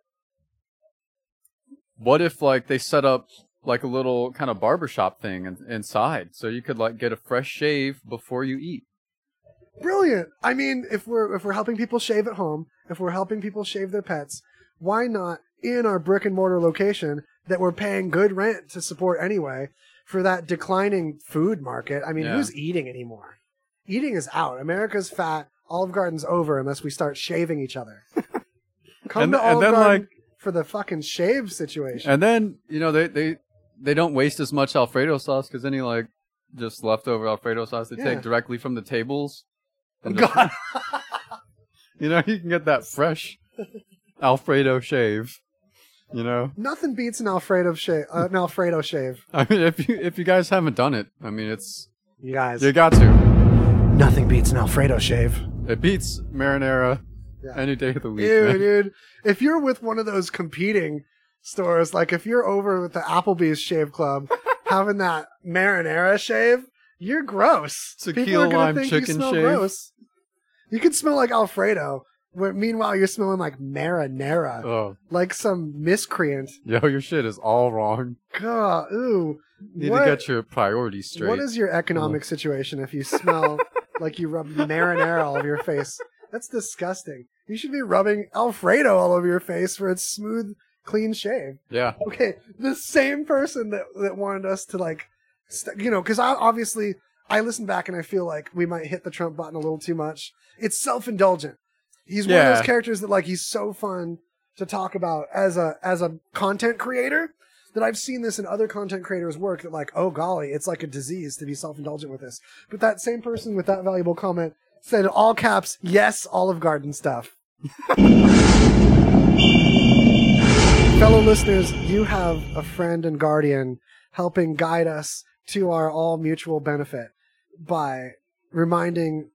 what if like they set up like a little kind of barbershop thing in, inside, so you could like get a fresh shave before you eat? Brilliant. I mean, if we're if we're helping people shave at home, if we're helping people shave their pets, why not in our brick and mortar location that we're paying good rent to support anyway for that declining food market? I mean, Yeah. who's eating anymore? Eating is out. America's fat. Olive Garden's over unless we start shaving each other. *laughs* Come And- to Olive then, Garden like- for the fucking shave situation. And then you know they they they don't waste as much Alfredo sauce because any like just leftover Alfredo sauce they Yeah. take directly from the tables. And just- God. *laughs* you know you can get that fresh Alfredo shave. You know, Nothing beats an Alfredo shave. Uh, an Alfredo shave. *laughs* I mean, if you if you guys haven't done it, I mean, it's You guys. you got to. Nothing beats an Alfredo shave. It beats marinara Yeah. any day of the week. Ew, man. dude. If you're with one of those competing stores, like if you're over with the Applebee's Shave Club *laughs* having that marinara shave, you're gross. Tequila People are gonna lime think you smell shave. gross. You could smell like Alfredo. Where, meanwhile, you're smelling like marinara, Oh, like some miscreant. yo, your shit is all wrong. God, ooh. You need What- to get your priorities straight. What is your economic situation if you smell *laughs* like you rub marinara all over your face? That's disgusting. You should be rubbing Alfredo all over your face for its smooth, clean shave. yeah, Okay, the same person that that wanted us to like, st- you know, because I obviously I listen back and I feel like we might hit the Trump button a little too much. It's self indulgent. He's one of those characters that like he's so fun to talk about as a as a content creator that I've seen this in other content creators' work that like, oh golly, it's like a disease to be self indulgent with this. But that same person with that valuable comment said all caps, yes, Olive Garden stuff. *laughs* Fellow listeners, you have a friend and guardian helping guide us to our all mutual benefit by reminding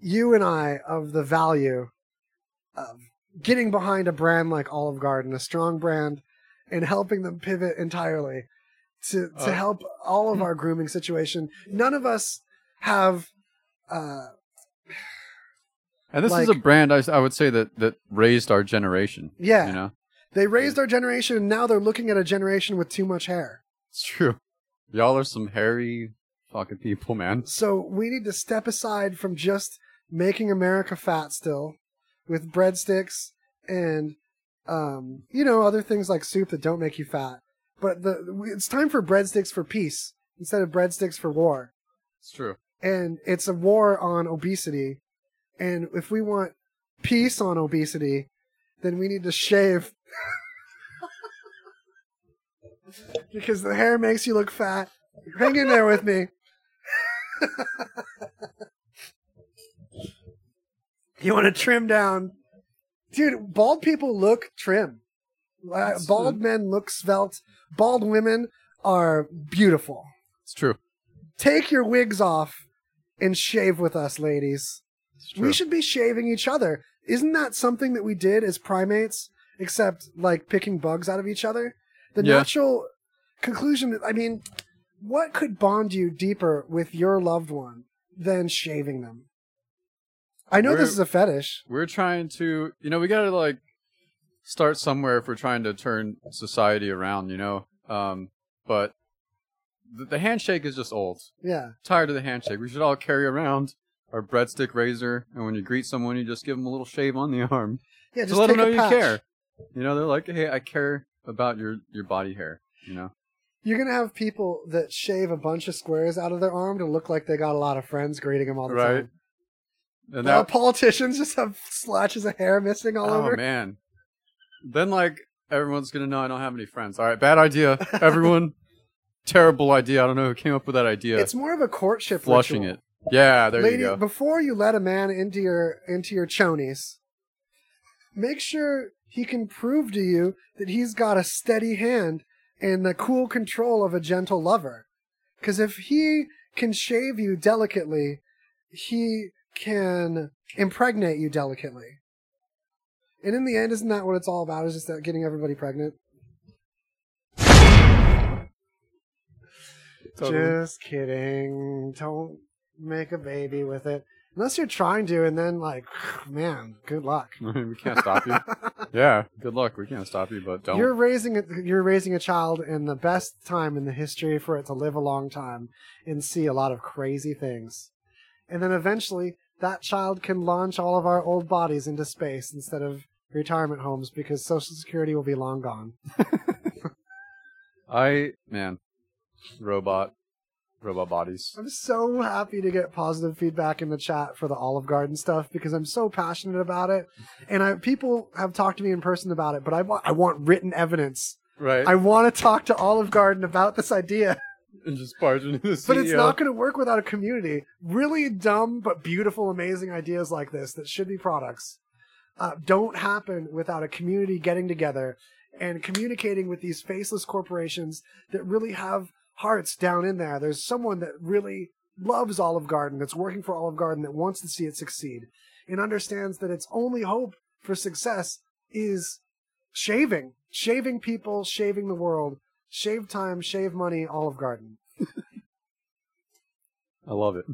you and I of the value of getting behind a brand like Olive Garden, a strong brand, and helping them pivot entirely to to Uh. help all of our grooming situation. None of us have uh And this is a brand I, I would say that that raised our generation. Yeah. You know, they raised our generation and now they're looking at a generation with too much hair. it's true. Y'all are some hairy fucking people, man. So we need to step aside from just making America fat still with breadsticks and um you know other things like soup that don't make you fat. But the it's time for breadsticks for peace instead of breadsticks for war. It's true. And it's a war on obesity. And if we want peace on obesity, then we need to shave because the hair makes you look fat. Hang in there with me. you want to trim down. Dude, bald people look trim. Uh, bald men look svelte. Bald women are beautiful. It's true. Take your wigs off and shave with us, ladies. We should be shaving each other. Isn't that something that we did as primates, except like picking bugs out of each other? The Yeah. natural conclusion, I mean, what could bond you deeper with your loved one than shaving them? I know We're- this is a fetish. We're trying to, you know, we gotta like start somewhere if we're trying to turn society around, you know. Um, but the, the handshake is just old. Yeah. Tired of the handshake. We should all carry around our breadstick razor, and when you greet someone, you just give them a little shave on the *laughs* arm. Yeah, to just let them know you care. You know, they're like, hey, I care about your your body hair. You know. You're gonna have people that shave a bunch of squares out of their arm to look like they got a lot of friends greeting them all the Right. time. And that, politicians *laughs* just have slashes of hair missing all oh over. man. Then like everyone's gonna know I don't have any friends. All right, bad idea, *laughs* everyone. Terrible idea. I don't know who came up with that idea. It's more of a courtship flushing ritual. it. Yeah, there Lady, you go. before you let a man into your into your chonies, make sure he can prove to you that he's got a steady hand and the cool control of a gentle lover. Because if he can shave you delicately, he can impregnate you delicately. And in the end, isn't that what it's all about? Is just that getting everybody pregnant? Totally. Just kidding. Don't make a baby with it. Unless you're trying to, and then, like, *sighs* man, good luck. *laughs* we can't stop you. *laughs* Yeah, good luck. We can't stop you, but don't. You're raising a, you're raising a child in the best time in the history for it to live a long time and see a lot of crazy things. And then eventually that child can launch all of our old bodies into space instead of retirement homes because social security will be long gone. *laughs* I man, robot, robot bodies. I'm so happy to get positive feedback in the chat for the Olive Garden stuff because I'm so passionate about it. And I people have talked to me in person about it, but I want I want written evidence. Right. I want to talk to Olive Garden about this idea. *laughs* and just barge into the But it's not going to work without a community. Really dumb but beautiful, amazing ideas like this that should be products uh, don't happen without a community getting together and communicating with these faceless corporations that really have hearts down in there. There's someone that really loves Olive Garden, that's working for Olive Garden, that wants to see it succeed, and understands that its only hope for success is shaving, shaving people, shaving the world. Shave time, shave money, Olive Garden. *laughs* I love it.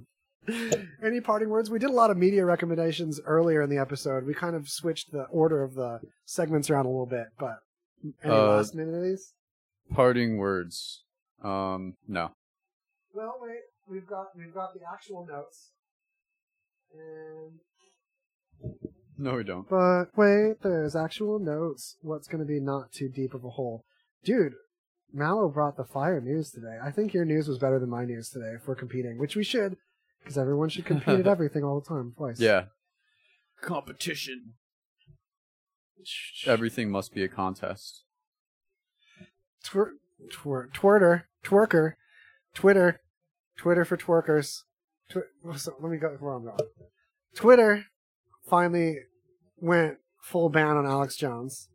Any parting words? We did a lot of media recommendations earlier in the episode. We kind of switched the order of the segments around a little bit, but any Uh, last minute of these? Parting words. Um, no. Well, wait. We've got we've got the actual notes. And No, we don't. but wait, there's actual notes. What's going to be not too deep of a hole, dude? Mallow brought the fire news today. I think your news was better than my news today if we're competing, which we should, because everyone should compete at *laughs* everything all the time, twice. Yeah. Competition. Everything must be a contest. Twer, twer, twerter, twerker, Twitter, Twitter for twerkers. Twi- so let me go where I'm going. Twitter finally went full ban on Alex Jones,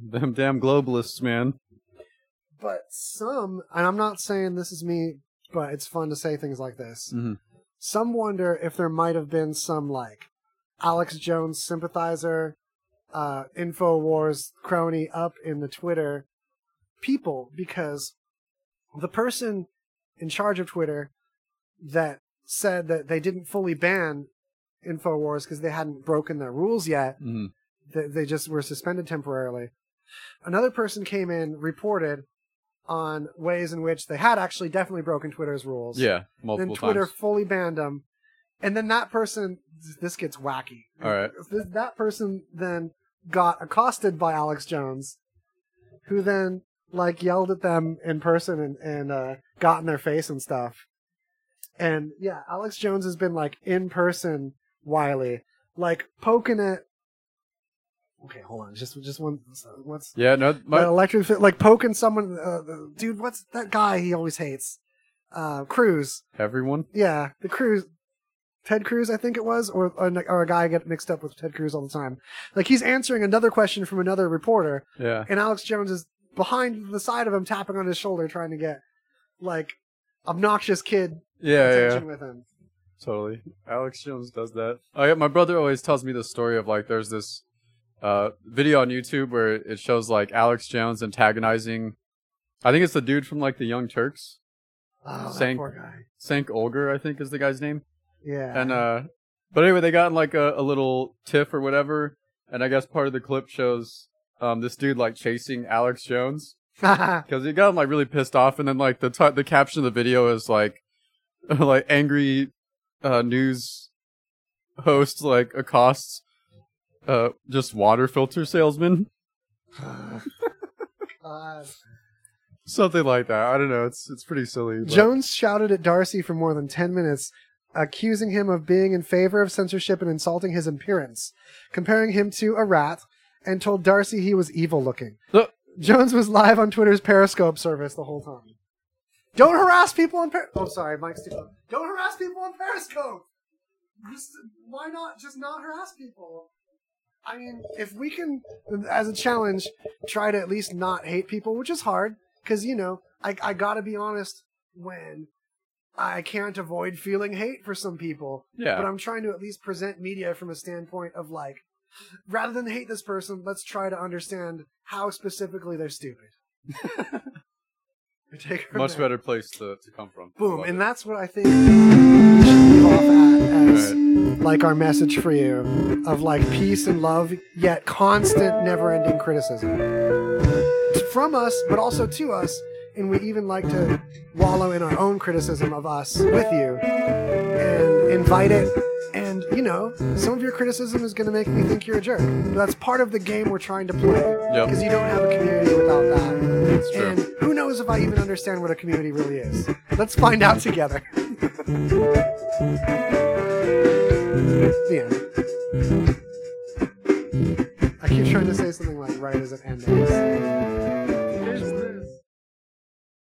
Them damn globalists, man. but some, and I'm not saying this is me, but it's fun to say things like this. Mhm. Some wonder if there might have been some like Alex Jones sympathizer, uh, Infowars crony up in the Twitter people because the person in charge of Twitter that said that they didn't fully ban Infowars because they hadn't broken their rules yet. Mhm. They, they just were suspended temporarily. Another person came in, reported on ways in which they had actually definitely broken Twitter's rules. Yeah, multiple Then Twitter times. fully banned them. And then that person, this gets wacky. All right. That person then got accosted by Alex Jones, who then like yelled at them in person and, and uh, got in their face and stuff. And yeah, Alex Jones has been like in person Wiley, like poking at. Okay, hold on. Just just one. What's Yeah, no, my, electric like poking someone? Uh, dude, what's that guy he always hates? Uh, Cruz. everyone. Yeah, the Cruz, Ted Cruz, I think it was, or or, or a guy I get mixed up with Ted Cruz all the time. Like he's answering another question from another reporter, Yeah, and Alex Jones is behind the side of him, tapping on his shoulder, trying to get like obnoxious kid yeah, yeah. attention with him. Totally. Alex Jones does that. I, my brother always tells me the story of like there's this uh, video on YouTube where it shows like Alex Jones antagonizing. I think it's the dude from like the Young Turks. Oh, that Sank- poor guy. Cenk Uygur, I think is the guy's name. Yeah. And uh, but anyway, they got in like a, a little tiff or whatever, and I guess part of the clip shows um this dude like chasing Alex Jones. *laughs* Because he got him like really pissed off, and then like the t- the caption of the video is like *laughs* like angry uh news host like accosts uh just water filter salesman. Something like that. I don't know. It's it's pretty silly but- Jones shouted at Darcy for more than 10 minutes, accusing him of being in favor of censorship and insulting his appearance, comparing him to a rat, and told Darcy he was evil looking. Uh, Jones was live on Twitter's Periscope service the whole time. Don't harass people on Per. Oh, sorry, Mike's too close. Don't harass people on Periscope. Just, why not just not harass people? I mean, if we can, as a challenge, try to at least not hate people, which is hard, because you know, I I gotta be honest when I can't avoid feeling hate for some people. Yeah. But I'm trying to at least present media from a standpoint of like, rather than hate this person, let's try to understand how specifically they're stupid. *laughs* Take much better place to, to come from Boom, Love and it. that's what I think we should leave off at as like our message for you of like peace and love, yet constant, never-ending criticism from us, but also to us. And we even like to wallow in our own criticism of us with you and invite it. You know, some of your criticism is going to make me think you're a jerk. But that's part of the game we're trying to play Yep. because you don't have a community without that. It's true. And who knows if I even understand what a community really is? Let's find out together. *laughs* the end. I keep trying to say something like right as it ends.